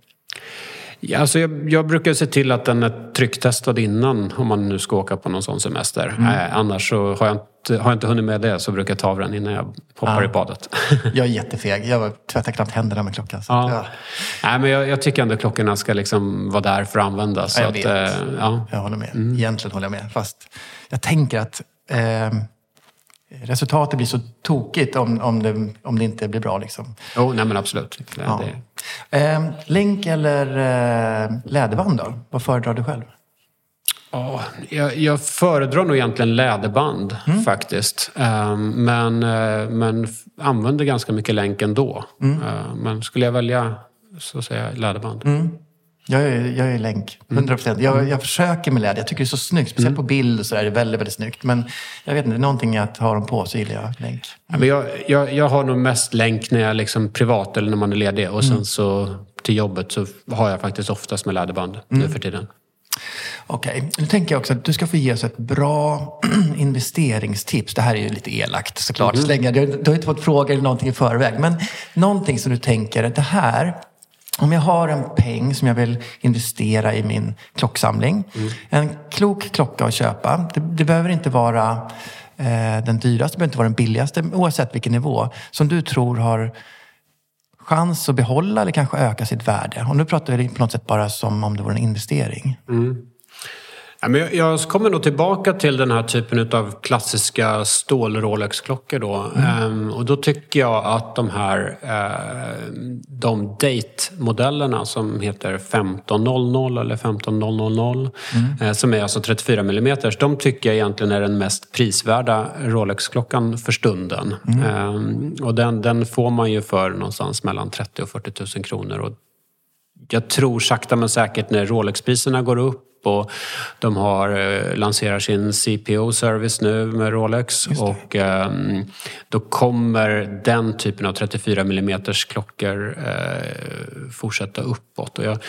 Speaker 3: Ja, alltså jag, jag brukar se till att den är trycktestad innan om man nu ska åka på någon sån semester.
Speaker 2: Mm.
Speaker 3: Eh, annars så har jag, inte, har jag inte hunnit med det så brukar jag ta av den innan jag hoppar i badet. [LAUGHS]
Speaker 2: Jag är [LAUGHS] jättefeg. Jag tvättar knappt händerna med klockan. Att,
Speaker 3: Ja.
Speaker 2: ja,
Speaker 3: Nej, men jag, jag tycker ändå klockorna ska liksom vara där för att användas. Så
Speaker 2: jag
Speaker 3: att,
Speaker 2: vet.
Speaker 3: eh, ja.
Speaker 2: jag håller med. Egentligen håller jag med. Fast jag tänker att eh, resultatet blir så tokigt om, om, det, om det inte blir bra. Liksom.
Speaker 3: Jo, nej men absolut.
Speaker 2: Ja. Eh, länk eller eh, läderband då? Vad föredrar du själv?
Speaker 3: Ja, jag, jag föredrar nog egentligen läderband faktiskt. Ehm, men, eh, men använder ganska mycket länk ändå. Ehm, men skulle jag välja så säger jag läderband.
Speaker 2: Jag är, jag är länk, 100 procent. Jag, jag försöker med läder. Jag tycker det är så snyggt. Speciellt på bild så är det väldigt, väldigt snyggt. Men jag vet inte, någonting att ha dem på så gillar jag länk.
Speaker 3: Men jag, jag, jag har nog mest länk när jag är liksom privat eller när man är ledig. Och sen så till jobbet så har jag faktiskt oftast med läderband nu för tiden.
Speaker 2: Okej, nu tänker jag också att du ska få ge oss ett bra [CLEARS THROAT] investeringstips. Det här är ju lite elakt såklart. Slänga. Du, du har inte fått fråga eller någonting i förväg. Men någonting som du tänker, att det här, om jag har en peng som jag vill investera i min klocksamling. En klok klocka att köpa. Det, det behöver inte vara eh, den dyraste, det behöver inte vara den billigaste, oavsett vilken nivå. Som du tror har chans att behålla eller kanske öka sitt värde. Och nu pratar vi på något sätt bara som om det vore en investering.
Speaker 3: Ja, men jag, kommer nog tillbaka till den här typen av klassiska stål-Rolex-klockor då. Ehm, och då tycker jag att de här eh, de date-modellerna som heter 1500 eller 15000 eh, som är alltså 34 mm. De tycker jag egentligen är den mest prisvärda Rolex-klockan för stunden. Ehm, och den, den får man ju för någonstans mellan 30 och 40 000 kronor. Och jag tror sakta men säkert när Rolex-priserna går upp och de har eh, lanserar sin CPO-service nu med Rolex och ehm, då kommer den typen av 34 mm klockor eh, fortsätta uppåt. Och jag, jag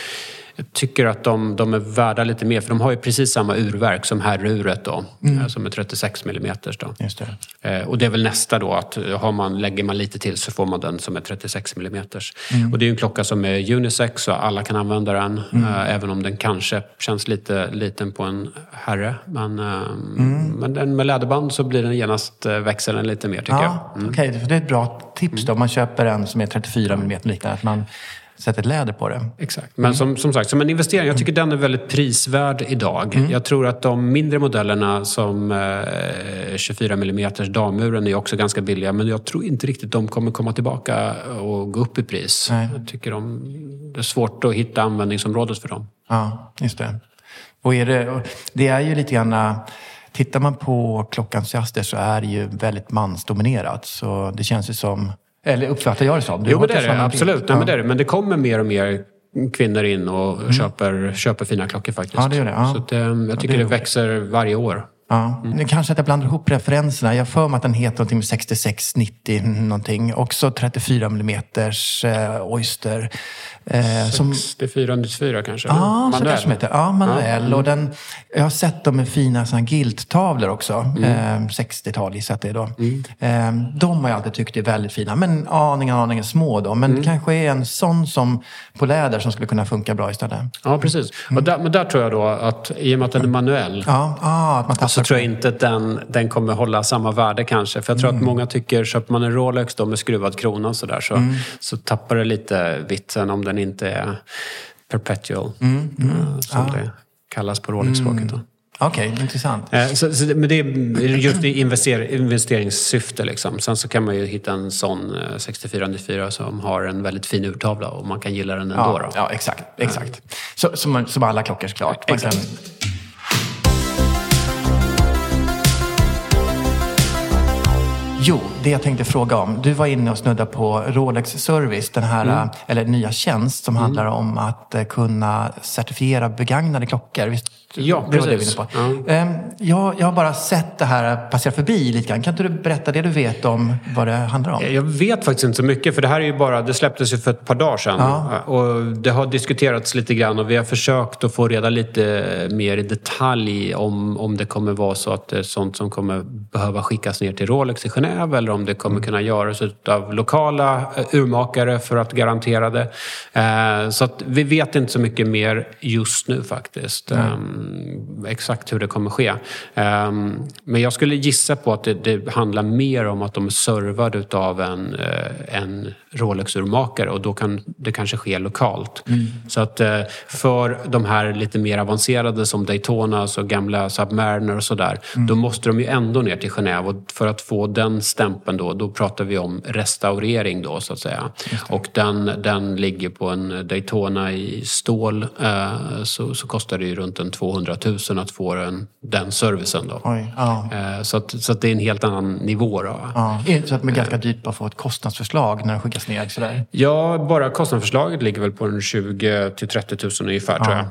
Speaker 3: tycker att de, de är värda lite mer för de har ju precis samma urverk som herruret då, eh, som är 36 mm. Då.
Speaker 2: Just det.
Speaker 3: Eh, Och det är väl nästa då att har man, lägger man lite till så får man den som är 36 mm. Och det är en klocka som är unisex så alla kan använda den. eh, Även om den kanske känns lite liten på en herre. Men, eh, men den med läderband så blir den genast växer den lite mer tycker
Speaker 2: Ja,
Speaker 3: jag. Mm.
Speaker 2: okej. Det är ett bra tips då. Om man köper en som är 34 mm liknande, att man sätter läder på det.
Speaker 3: Exakt. Men som, som sagt, som en investering, jag tycker den är väldigt prisvärd idag. Jag tror att de mindre modellerna som eh, 24 mm damuren är också ganska billiga. Men jag tror inte riktigt de kommer komma tillbaka och gå upp i pris.
Speaker 2: Nej.
Speaker 3: Jag tycker de, det är svårt att hitta användningsområdet för dem.
Speaker 2: Ja, just det. Och är det, det är ju lite grann... tittar man på klockentusiaster så är det ju väldigt mansdominerat. Så det känns ju som, eller uppfattar jag det som? Du
Speaker 3: Jo, men det är det. Absolut.
Speaker 2: bild?
Speaker 3: Nej, men,
Speaker 2: Ja.
Speaker 3: det är det. men det kommer mer och mer kvinnor in och köper, köper fina klockor faktiskt.
Speaker 2: Ja, det gör det. Ja.
Speaker 3: Så eh, jag tycker
Speaker 2: det är
Speaker 3: det, växer varje år.
Speaker 2: Ja, nu kanske att jag blandar ihop referenserna. Jag för mig att den heter någonting med 6690 någonting. Också 34 mm eh, Oyster. Eh, som,
Speaker 3: 6494 kanske?
Speaker 2: Ja, så
Speaker 3: Manuell.
Speaker 2: kanske de heter. Ja, manuell. Och den, jag har sett dem med fina såna gilttavlor också. Eh, 60-tal gissar jag det är då. Eh, de har jag alltid tyckt är väldigt fina. Men aningen, aningen små då. Men kanske är en sån som på läder som skulle kunna funka bra istället.
Speaker 3: Ja, precis. Och där, men där tror jag då att i och med att den är manuell
Speaker 2: Ja, ah, att man
Speaker 3: så tror jag inte att den, den kommer hålla samma värde kanske. För jag tror att många tycker, köper man en Rolex då med skruvad krona och sådär så, så tappar det lite vitsen om den inte är perpetual. eh, Som det kallas på Rolex-språket. då.
Speaker 2: Okej, intressant.
Speaker 3: Eh, Så, så, men det är just i invester, investeringssyfte. Liksom. Sen så kan man ju hitta en sån eh, 6494 som har en väldigt fin urtavla och man kan gilla den ändå.
Speaker 2: Ja,
Speaker 3: då.
Speaker 2: ja exakt. exakt. Så, som, som alla klockor såklart. Man Jo, det jag tänkte fråga om. Du var inne och snudda på Rolex Service, den här
Speaker 3: Mm.
Speaker 2: eller nya tjänst som handlar om att eh, kunna certifiera begagnade klockor. Visst,
Speaker 3: Ja,
Speaker 2: det var det
Speaker 3: precis.
Speaker 2: var inne på. Ehm, Jag, jag har bara sett det här passera förbi lite grann. Kan inte du berätta det du vet om vad det handlar om?
Speaker 3: Jag vet faktiskt inte så mycket för det här är ju bara, det släpptes ju för ett par dagar sedan.
Speaker 2: Ja.
Speaker 3: Och det har diskuterats lite grann och vi har försökt att få reda lite mer i detalj om, om det kommer vara så att det är sånt som kommer behöva skickas ner till Rolex i Genève eller om det kommer kunna göras av lokala eh, urmakare för att garantera det. Eh, Så att vi vet inte så mycket mer just nu faktiskt. Ehm, Exakt hur det kommer ske. Ehm, Men jag skulle gissa på att det, det handlar mer om att de är servade utav en, eh, en Rolex-urmakare och då kan det kanske ske lokalt. Så att eh, för de här lite mer avancerade som Daytona, så gamla Submariner och sådär, då måste de ju ändå ner till Genève och för att få den stämpeln då, då pratar vi om restaurering då så att säga. Och den, den ligger på en Daytona i stål eh, så, så kostar det ju runt en 200 000 att få den, den servicen då.
Speaker 2: Oj, ja.
Speaker 3: Eh, Så, att, så att det är en helt annan nivå då.
Speaker 2: Ja, så att det är ganska dyrt bara att få ett kostnadsförslag när det skickas ner sådär?
Speaker 3: Ja, bara kostnadsförslaget ligger väl på en 20 till 30 000 ungefär tror jag.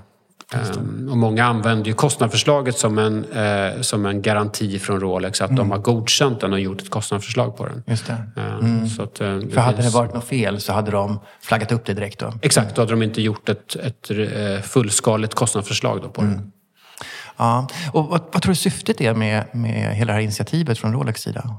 Speaker 3: Ehm, och många använder ju kostnadsförslaget som en, eh, som en garanti från Rolex att de har godkänt den och gjort ett kostnadsförslag på den.
Speaker 2: Just det.
Speaker 3: Ehm, Så att, eh,
Speaker 2: För hade det
Speaker 3: finns-
Speaker 2: varit något fel så hade de flaggat upp det direkt då?
Speaker 3: Exakt, då hade de inte gjort ett, ett eh, fullskaligt kostnadsförslag då på den.
Speaker 2: Ja. Och vad, vad tror du syftet är med, med hela det här initiativet från Rolex sida?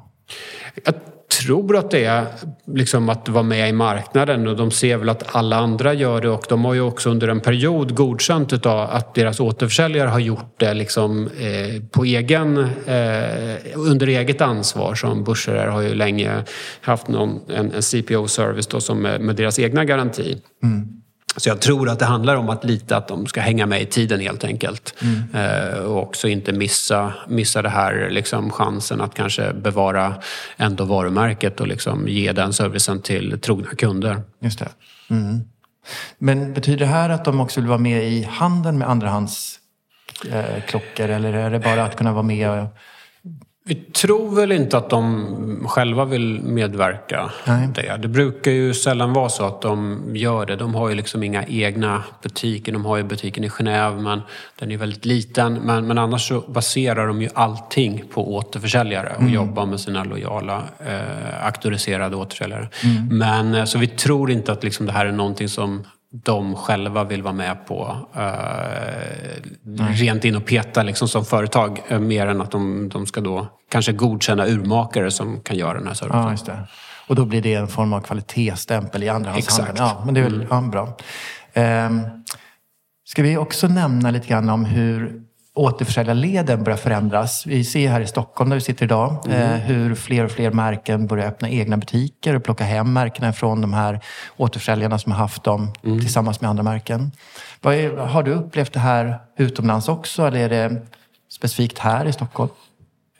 Speaker 3: Jag tror att det är liksom att vara med i marknaden och de ser väl att alla andra gör det och de har ju också under en period godkänt utav att deras återförsäljare har gjort det liksom eh, på egen, eh, under eget ansvar. Som Börser har ju länge haft någon, en, en CPO-service då som med, med deras egna garanti. Mm. Så jag tror att det handlar om att lita att de ska hänga med i tiden helt enkelt. Eh, och också inte missa, missa det här liksom, chansen att kanske bevara ändå varumärket och liksom ge den servicen till trogna kunder.
Speaker 2: Just det. Mm. Men betyder det här att de också vill vara med i handeln med andrahandsklockor eh, eller är det bara att kunna vara med och...
Speaker 3: Vi tror väl inte att de själva vill medverka.
Speaker 2: Nej.
Speaker 3: Det. det brukar ju sällan vara så att de gör det. De har ju liksom inga egna butiker. De har ju butiken i Genève men den är väldigt liten. Men, men annars så baserar de ju allting på återförsäljare och jobbar med sina lojala eh, auktoriserade återförsäljare. Men eh, så vi tror inte att liksom det här är någonting som de själva vill vara med på. Eh, rent in och peta liksom som företag. Eh, mer än att de, de ska då kanske godkänna urmakare som kan göra den här servicen.
Speaker 2: Ja, just det. Och då blir det en form av kvalitetsstämpel i andrahandshandeln. Ja, men det är väl ja, bra. Ehm, ska vi också nämna lite grann om hur återförsäljarleden börjar förändras. Vi ser här i Stockholm där vi sitter idag eh, hur fler och fler märken börjar öppna egna butiker och plocka hem märkena från de här återförsäljarna som har haft dem tillsammans med andra märken. Har du upplevt det här utomlands också eller är det specifikt här i Stockholm?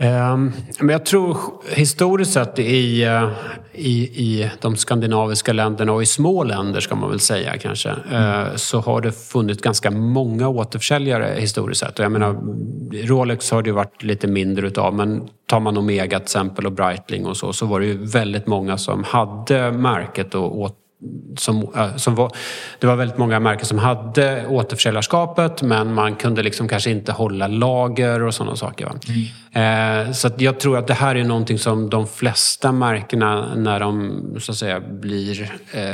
Speaker 3: Ehm, men jag tror historiskt sett i, eh, i, i de skandinaviska länderna och i små länder ska man väl säga kanske, mm. så har det funnits ganska många återförsäljare historiskt sett. Och jag menar, Rolex har det ju varit lite mindre utav, men tar man Omega till exempel och Breitling och så, så var det ju väldigt många som hade märket och åt som, som var, det var väldigt många märken som hade återförsäljarskapet men man kunde liksom kanske inte hålla lager och sådana saker. Mm. Eh, så jag tror att det här är någonting som de flesta märkena när de så att säga blir eh,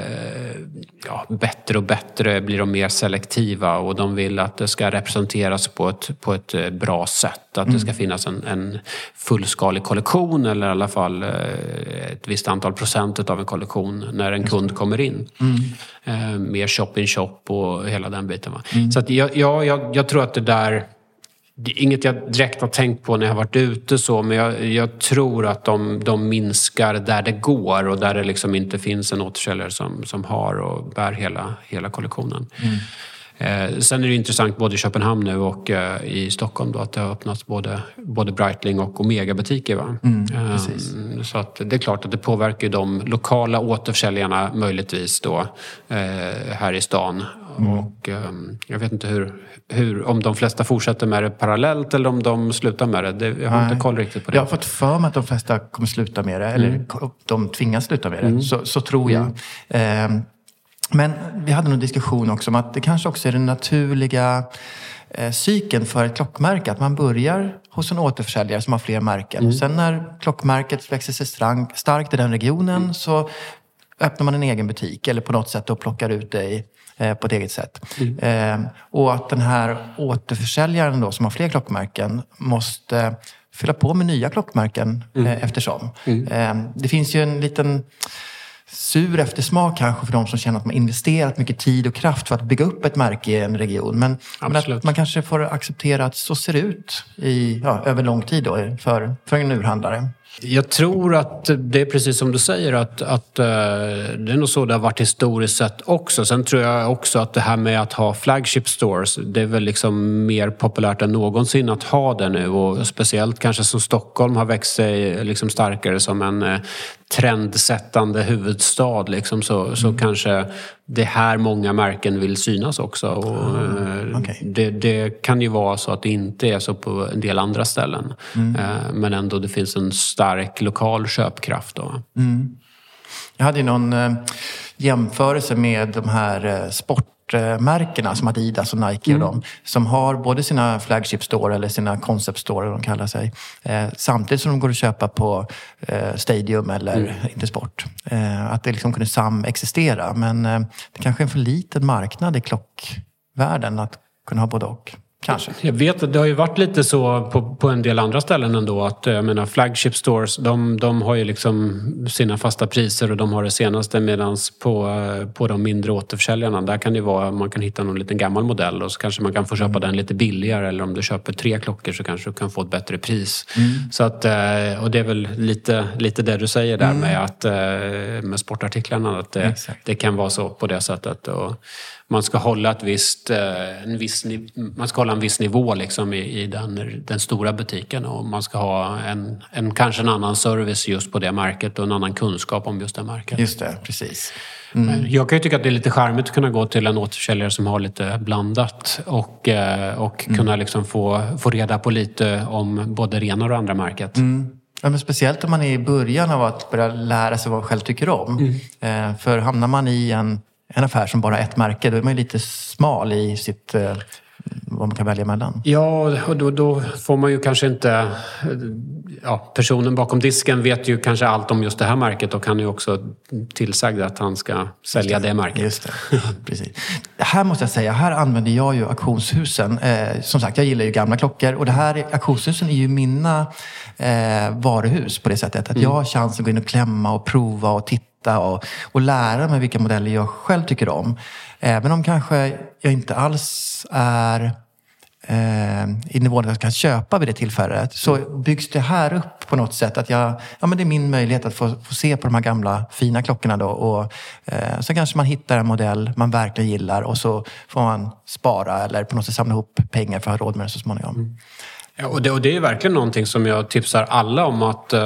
Speaker 3: ja, bättre och bättre blir de mer selektiva och de vill att det ska representeras på ett, på ett eh, bra sätt. Att mm. det ska finnas en, en fullskalig kollektion eller i alla fall eh, ett visst antal procent av en kollektion när en kund kommer in. Mm. Eh, mer shop-in-shop och hela den biten. Mm. Så att jag, jag, jag, jag tror att det där det är inget jag direkt har tänkt på när jag har varit ute så men jag, jag, tror att de, de minskar där det går och där det liksom inte finns en återförsäljare som, som har och bär hela, hela kollektionen. Mm. Eh, sen är det intressant både i Köpenhamn nu och eh, i Stockholm då, att det har öppnats både, både Breitling och Omega-butiker. Va? Mm, eh, så att det är klart att det påverkar de lokala återförsäljarna möjligtvis då eh, här i stan. Mm. Och, ehm, jag vet inte hur, hur, om de flesta fortsätter med det parallellt eller om de slutar med det. det jag har Nej. inte koll riktigt på det.
Speaker 2: Jag har fått för mig att de flesta kommer sluta med det, eller mm. de tvingas sluta med det. Mm. Så, så, tror jag. Men vi hade en diskussion också om att det kanske också är den naturliga eh, cykeln för ett klockmärke. Att man börjar hos en återförsäljare som har fler märken. Mm. Sen när klockmärket växer sig starkt i den regionen mm. så öppnar man en egen butik eller på något sätt då plockar ut det eh, på ett eget sätt. Mm. Eh, och att den här återförsäljaren då som har fler klockmärken måste fylla på med nya klockmärken mm. eh, eftersom. Mm. Eh, det finns ju en liten sur eftersmak kanske för de som känner att man investerat mycket tid och kraft för att bygga upp ett märke i en region. Men, men att man kanske får acceptera att så ser det ut i, ja, över lång tid då, för, för en urhandlare.
Speaker 3: Jag tror att det är precis som du säger att, att uh, det är nog så det har varit historiskt sett också. Sen tror jag också att det här med att ha flagship stores, det är väl liksom mer populärt än någonsin att ha det nu och speciellt kanske som Stockholm har växt sig liksom starkare som en uh, trendsättande huvudstad liksom, så, så mm. kanske det är här många märken vill synas också. Och, mm. okay. det, det, kan ju vara så att det inte är så på en del andra ställen. Mm. Eh, men ändå det finns en stark lokal köpkraft. Då.
Speaker 2: Mm. Jag hade någon eh, jämförelse med de här sport sportmärkena som Adidas och Nike mm. och de som har både sina flagship store eller sina concept store, de kallar sig, eh, samtidigt som de går att köpa på eh, Stadium eller mm. Intersport. Eh, att det liksom kunde samexistera. Men eh, det kanske är en för liten marknad i klockvärlden att kunna ha både och. Kanske.
Speaker 3: Jag vet att det har ju varit lite så på, på en del andra ställen ändå att jag menar flagship stores de, de har ju liksom sina fasta priser och de har det senaste medans på, på de mindre återförsäljarna där kan det vara man kan hitta någon liten gammal modell och så kanske man kan få köpa mm. den lite billigare eller om du köper tre klockor så kanske du kan få ett bättre pris. Mm. Så att, eh, och det är väl lite, lite det du säger där mm. med, att, eh, med sportartiklarna att det, det, kan vara så på det sättet. Och, man ska hålla ett visst, eh, en viss, man ska hålla en viss nivå liksom i, i den, den stora butiken och man ska ha en, en, kanske en annan service just på det märket och en annan kunskap om just det märket.
Speaker 2: Just det, precis.
Speaker 3: Mm. Jag kan ju tycka att det är lite charmigt att kunna gå till en återförsäljare som har lite blandat och, eh, och mm. kunna liksom få, få reda på lite om både det ena och det andra märket.
Speaker 2: Mm. Ja, men speciellt om man är i början av att börja lära sig vad man själv tycker om. Mm. Eh, för hamnar man i en en affär som bara ett märke, då är man ju lite smal i sitt eh, vad man kan välja mellan.
Speaker 3: Ja, och då, då, får man ju kanske inte... Ja, personen bakom disken vet ju kanske allt om just det här märket och kan ju också tillsagd att han ska sälja det, det märket.
Speaker 2: Just det, [LAUGHS] precis. Här måste jag säga, här använder jag ju auktionshusen. Eh, som sagt, jag gillar ju gamla klockor och det här auktionshusen är ju mina eh, varuhus på det sättet att mm. jag har chans att gå in och klämma och prova och titta hitta och, och lära mig vilka modeller jag själv tycker om. Eh, Även om kanske jag inte alls är eh, i nivån att jag kan köpa vid det tillfället så byggs det här upp på något sätt. Att jag, ja, men det är min möjlighet att få, få se på de här gamla fina klockorna. Då, och, eh, så kanske man hittar en modell man verkligen gillar och så får man spara eller på något sätt samla ihop pengar för att ha råd med det så småningom. Mm.
Speaker 3: Ja, och, det, och det är verkligen någonting som jag tipsar alla om att uh,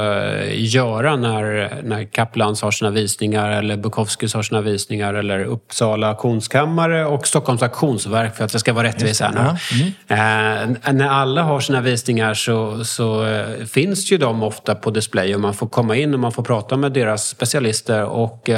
Speaker 3: göra när, när Kaplans har sina visningar eller Bukowskis har sina visningar eller Uppsala auktionskammare och Stockholms auktionsverk för att det ska vara rättvist här nu. Mm. Uh, när alla har sina visningar så, så uh, finns ju de ofta på display och man får komma in och man får prata med deras specialister och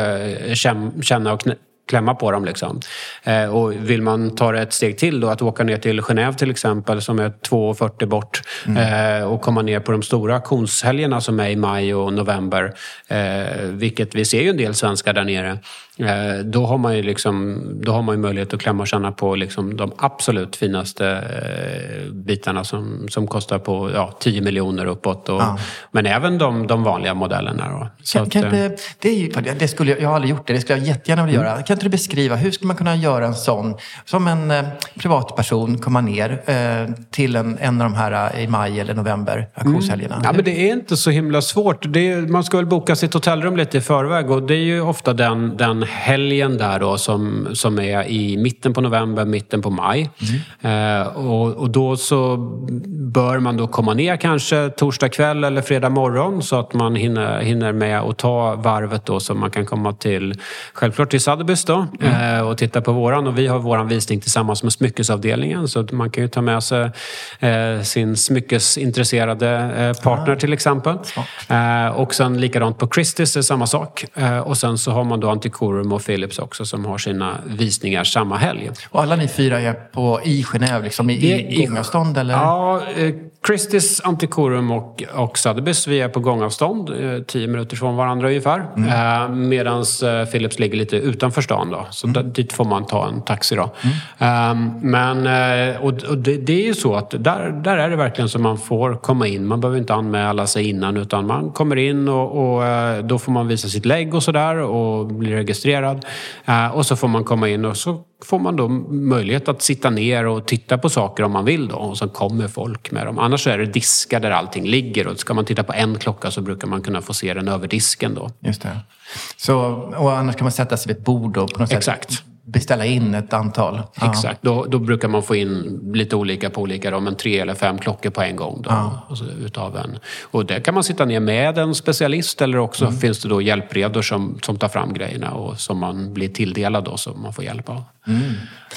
Speaker 3: känna och klämma på dem. Liksom. Eh, och vill man ta det ett steg till då, att åka ner till Genève till exempel som är 2,40 bort mm. eh, och komma ner på de stora auktionshelgerna som är i maj och november. Eh, vilket vi ser ju en del svenskar där nere. Eh, då har man ju, liksom, då har man ju möjlighet att klämma och känna på liksom de absolut finaste eh, bitarna som, som kostar på ja, 10 miljoner uppåt. Och, ja. Men även de, de vanliga modellerna. Då.
Speaker 2: Så kan, kan, att, det, det, är ju, det skulle jag, jag har aldrig gjort det, det skulle jag jättegärna vilja mm. göra. Kan inte du beskriva, hur skulle man kunna göra en sån, som en eh, privatperson komma ner eh, till en, en av de här i maj eller november auktionshelgerna?
Speaker 3: Mm. Ja, men det är inte så himla svårt. Är, man ska väl boka sitt hotellrum lite i förväg och det är ju ofta den, den helgen där då som, som är i mitten på november, mitten på maj. Mm. Eh, och, och, då så bör man då komma ner kanske torsdag kväll eller fredag morgon så att man hinner, hinner med att ta varvet då så man kan komma till, självklart till Sotheby's då mm. eh, och titta på våran. Och vi har våran visning tillsammans med smyckesavdelningen så man kan ju ta med sig eh, sin smyckesintresserade eh, partner ah. till exempel. Eh, och sen likadant på Christies är samma sak. Eh, och sen så har man då Antiquorum Forum och Philips också som har sina visningar samma helg.
Speaker 2: Och alla ni fyra är på, i Genève, liksom, i, i gångavstånd? Eller?
Speaker 3: Ja, eh, Christies, Antiquorum och, och Sotheby's, vi är på gångavstånd, eh, tio minuter från varandra ungefär. Mm. Eh, Medan eh, Philips ligger lite utanför stan då, så mm. dit får man ta en taxi då. Mm. Eh, men, eh, och, det, det, är ju så att där, där är det verkligen så man får komma in. Man behöver inte anmäla sig innan utan man kommer in och, och eh, då får man visa sitt lägg och sådär och bli registrerad. Och så får man komma in och så får man då möjlighet att sitta ner och titta på saker om man vill då och så kommer folk med dem. Annars är det diskar där allting ligger och ska man titta på en klocka så brukar man kunna få se den över disken då.
Speaker 2: Just det. Så, och annars kan man sätta sig vid ett bord och på något
Speaker 3: Exakt.
Speaker 2: sätt beställa in ett antal.
Speaker 3: Exakt, då, då, brukar man få in lite olika på olika, då, men tre eller fem klockor på en gång. Då, ja. och, så, utav en. och där kan man sitta ner med en specialist eller också mm. finns det då hjälpredor som, som tar fram grejerna och som man blir tilldelad då, som man får hjälp av. Mm.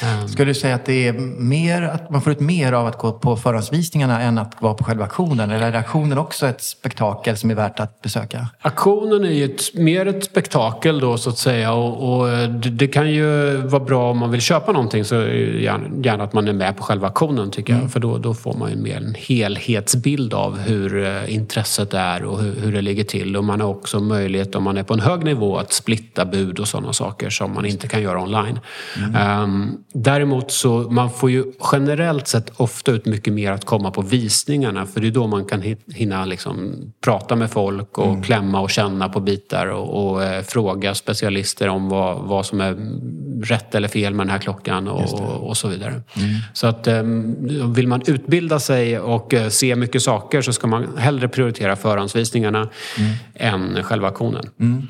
Speaker 2: Um. Skulle du säga att det är mer, att man får ut mer av att gå på förhandsvisningarna än att vara på själva auktionen? Eller är auktionen också ett spektakel som är värt att besöka?
Speaker 3: Auktionen är ju ett, mer ett spektakel då så att säga och, och det, det, kan ju vara bra om man vill köpa någonting så gärna, gärna att man är med på själva auktionen tycker mm. jag. För då, då får man ju mer en helhetsbild av hur eh, intresset är och hur, hur det ligger till. Och man har också möjlighet om man är på en hög nivå att splitta bud och sådana saker som man inte kan göra online. Mm. Um, Däremot så man får ju generellt sett ofta ut mycket mer att komma på visningarna för det är då man kan hinna liksom prata med folk och mm. klämma och känna på bitar och, och eh, fråga specialister om vad, vad som är rätt eller fel med den här klockan och, och så vidare. Mm. Så att eh, vill man utbilda sig och eh, se mycket saker så ska man hellre prioritera förhandsvisningarna mm. än själva auktionen.
Speaker 2: Mm.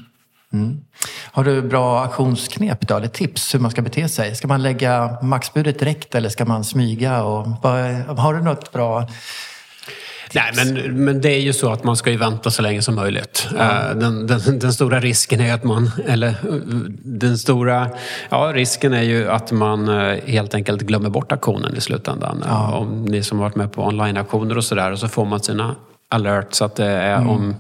Speaker 2: Mm. Har du bra auktionsknep då, eller tips hur man ska bete sig? Ska man lägga maxbudet direkt eller ska man smyga? Och, har du något bra
Speaker 3: Nej, men, men det är ju så att man ska ju vänta så länge som möjligt. Mm. Den, den, den, stora risken är att man, eller den stora, ja risken är ju att man eh, helt enkelt glömmer bort auktionen i slutändan. Ja. Om ni som har varit med på online-auktioner och sådär och så får man sina alert så att det är mm. om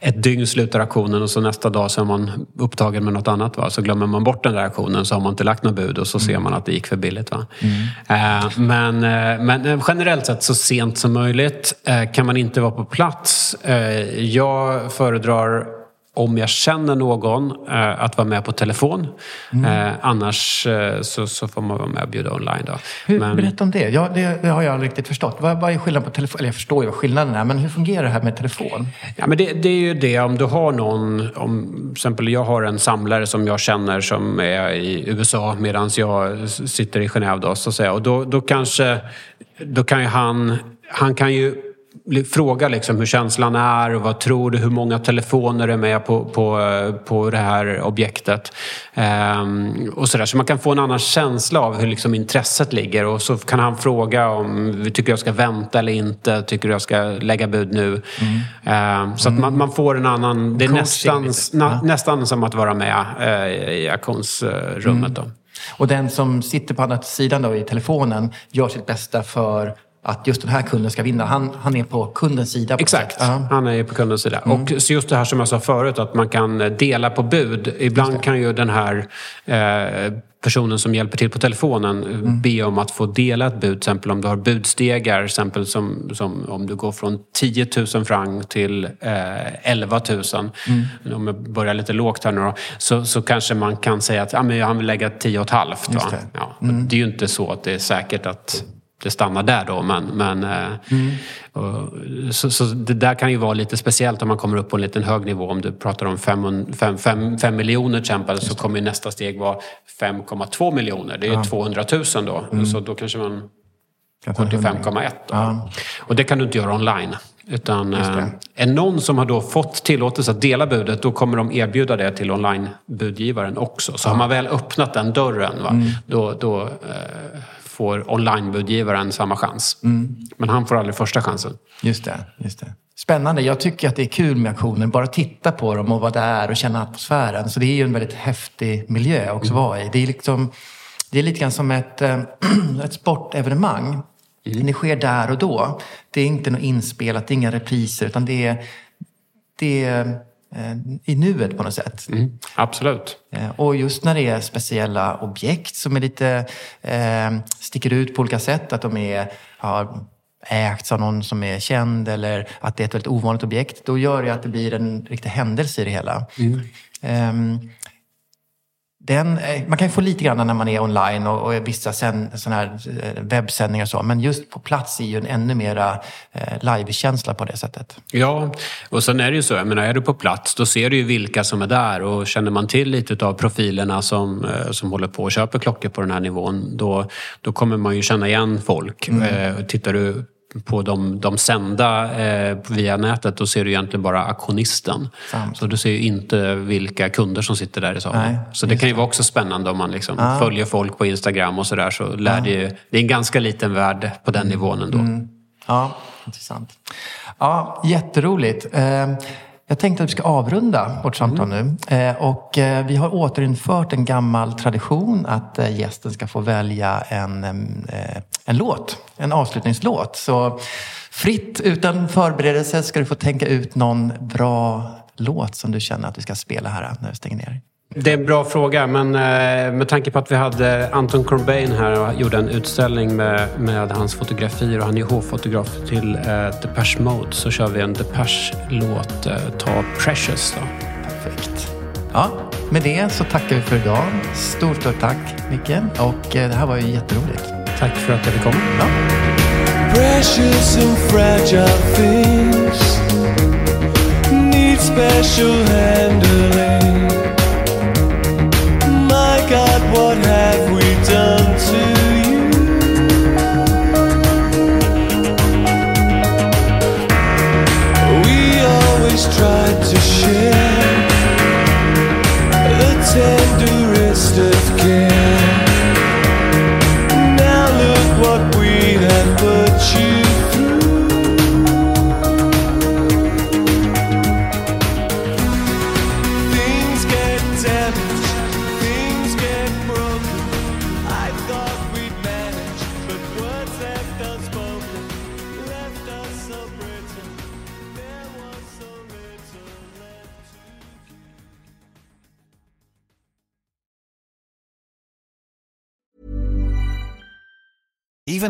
Speaker 3: ett dygn slutar aktionen och så nästa dag så är man upptagen med något annat. Va? Så glömmer man bort den där aktionen så har man inte lagt något bud och så mm. ser man att det gick för billigt. Va? Mm. Eh, men, eh, men eh, generellt sett så sent som möjligt. Eh, kan man inte vara på plats. Eh, jag föredrar om jag känner någon, eh, att vara med på telefon. Mm. Eh, annars eh, så, så, får man vara med och bjuda online. Då.
Speaker 2: Hur, men... Berätta om det. Ja, det. det. har jag aldrig riktigt förstått. Vad, vad är skillnaden på telefon? Eller jag förstår ju vad skillnaden är, men hur fungerar det här med telefon?
Speaker 3: Ja, men det, det, är ju det om du har någon, om till exempel jag har en samlare som jag känner som är i USA medan jag sitter i Genève då, så att säga. Och då, då kanske, då kan ju han, han kan ju fråga liksom hur känslan är och vad tror du, hur många telefoner är med på, på, på det här objektet. Ehm, och så, där. så man kan få en annan känsla av hur liksom intresset ligger och så kan han fråga om tycker jag ska vänta eller inte, tycker jag ska lägga bud nu. Mm. Ehm, så att man, man, får en annan, det är nästan, na, nästan som att vara med eh, i auktionsrummet. Mm.
Speaker 2: Och den som sitter på andra sidan då i telefonen gör sitt bästa för att just den här kunden ska vinna. Han, han är på kundens sida. På
Speaker 3: Exakt, uh-huh. han är på kundens sida. Mm. Och så just det här som jag sa förut, att man kan dela på bud. Ibland kan ju den här eh, personen som hjälper till på telefonen mm. be om att få dela ett bud. Till exempel om du har budstegar, exempel som, som om du går från 10 000 franc till eh, 11 000. Mm. Om jag börjar lite lågt här nu då, så, så kanske man kan säga att ja, men han vill lägga 10 och ett halvt. Det. Ja. Mm. det är ju inte så att det är säkert att det stannar där då. Men, men, eh, mm. och, så, så, det där kan ju vara lite speciellt om man kommer upp på en liten hög nivå. Om du pratar om 5 miljoner till så kommer nästa steg vara 5,2 miljoner. Det är ja. 200 000 då. Mm. Så då kanske man går till 5,1. Ja. Och det kan du inte göra online. Utan eh, är någon som har då fått tillåtelse att dela budet då kommer de erbjuda det till online-budgivaren också. Så ja. har man väl öppnat den dörren va, mm. då, då eh, får onlinebudgivaren samma chans. Mm. Men han får aldrig första chansen.
Speaker 2: Just det, just det. Spännande. Jag tycker att det är kul med auktioner. Bara titta på dem och vara där och känna atmosfären. Så det är ju en väldigt häftig miljö också att vara i. Det är, liksom, det är lite grann som ett, äh, [CLEARS THROAT] ett sportevenemang. Mm. Det sker där och då. Det är inte något inspelat, det är inga repriser utan det är, det är Eh, i nuet på något sätt. Mm,
Speaker 3: absolut.
Speaker 2: Eh, och just när det är speciella objekt som är lite, eh, sticker ut på olika sätt, att de är, har ägts av någon som är känd eller att det är ett väldigt ovanligt objekt, då gör det att det blir en riktig händelse i det hela. Mm. Um, den, eh, man kan få lite grann när man är online och, och vissa sen, såna här eh, webbsändningar och så. Men just på plats är ju en ännu mera eh, live-känsla på det sättet.
Speaker 3: Ja, och sen är det ju så. Jag menar, är du på plats då ser du ju vilka som är där och känner man till lite av profilerna som, som håller på och köper klockor på den här nivån då, då kommer man ju känna igen folk. Mm. Tittar du på de, de sända eh, via nätet, då ser du egentligen bara auktionisten. Så du ser ju inte vilka kunder som sitter där i salen. Så det kan ju vara också spännande om man liksom ah. följer folk på Instagram och sådär. Så lär ah. det, det är en ganska liten värld på den nivån ändå. Mm.
Speaker 2: Ja, intressant. Ja, jätteroligt. Jag tänkte att vi ska avrunda vårt samtal mm. nu. Eh, och eh, vi har återinfört en gammal tradition att eh, gästen ska få välja en, en låt, en avslutningslåt. Så fritt, utan förberedelse, ska du få tänka ut någon bra låt som du känner att vi ska spela här när vi stänger ner.
Speaker 3: Det är en bra fråga, men eh, med tanke på att vi hade Anton Corbijn här och gjorde en utställning med, med hans fotografier och han är hovfotograf till eh, Depeche Mode så kör vi en Depeche-låt, eh, ta Precious då.
Speaker 2: Perfekt. Ja, med det så tackar vi för idag. Stort, stort tack Micke och eh, det här var ju jätteroligt.
Speaker 3: Tack för att jag fick komma.
Speaker 2: Ja.
Speaker 6: Precious and fragile things need special handling
Speaker 7: try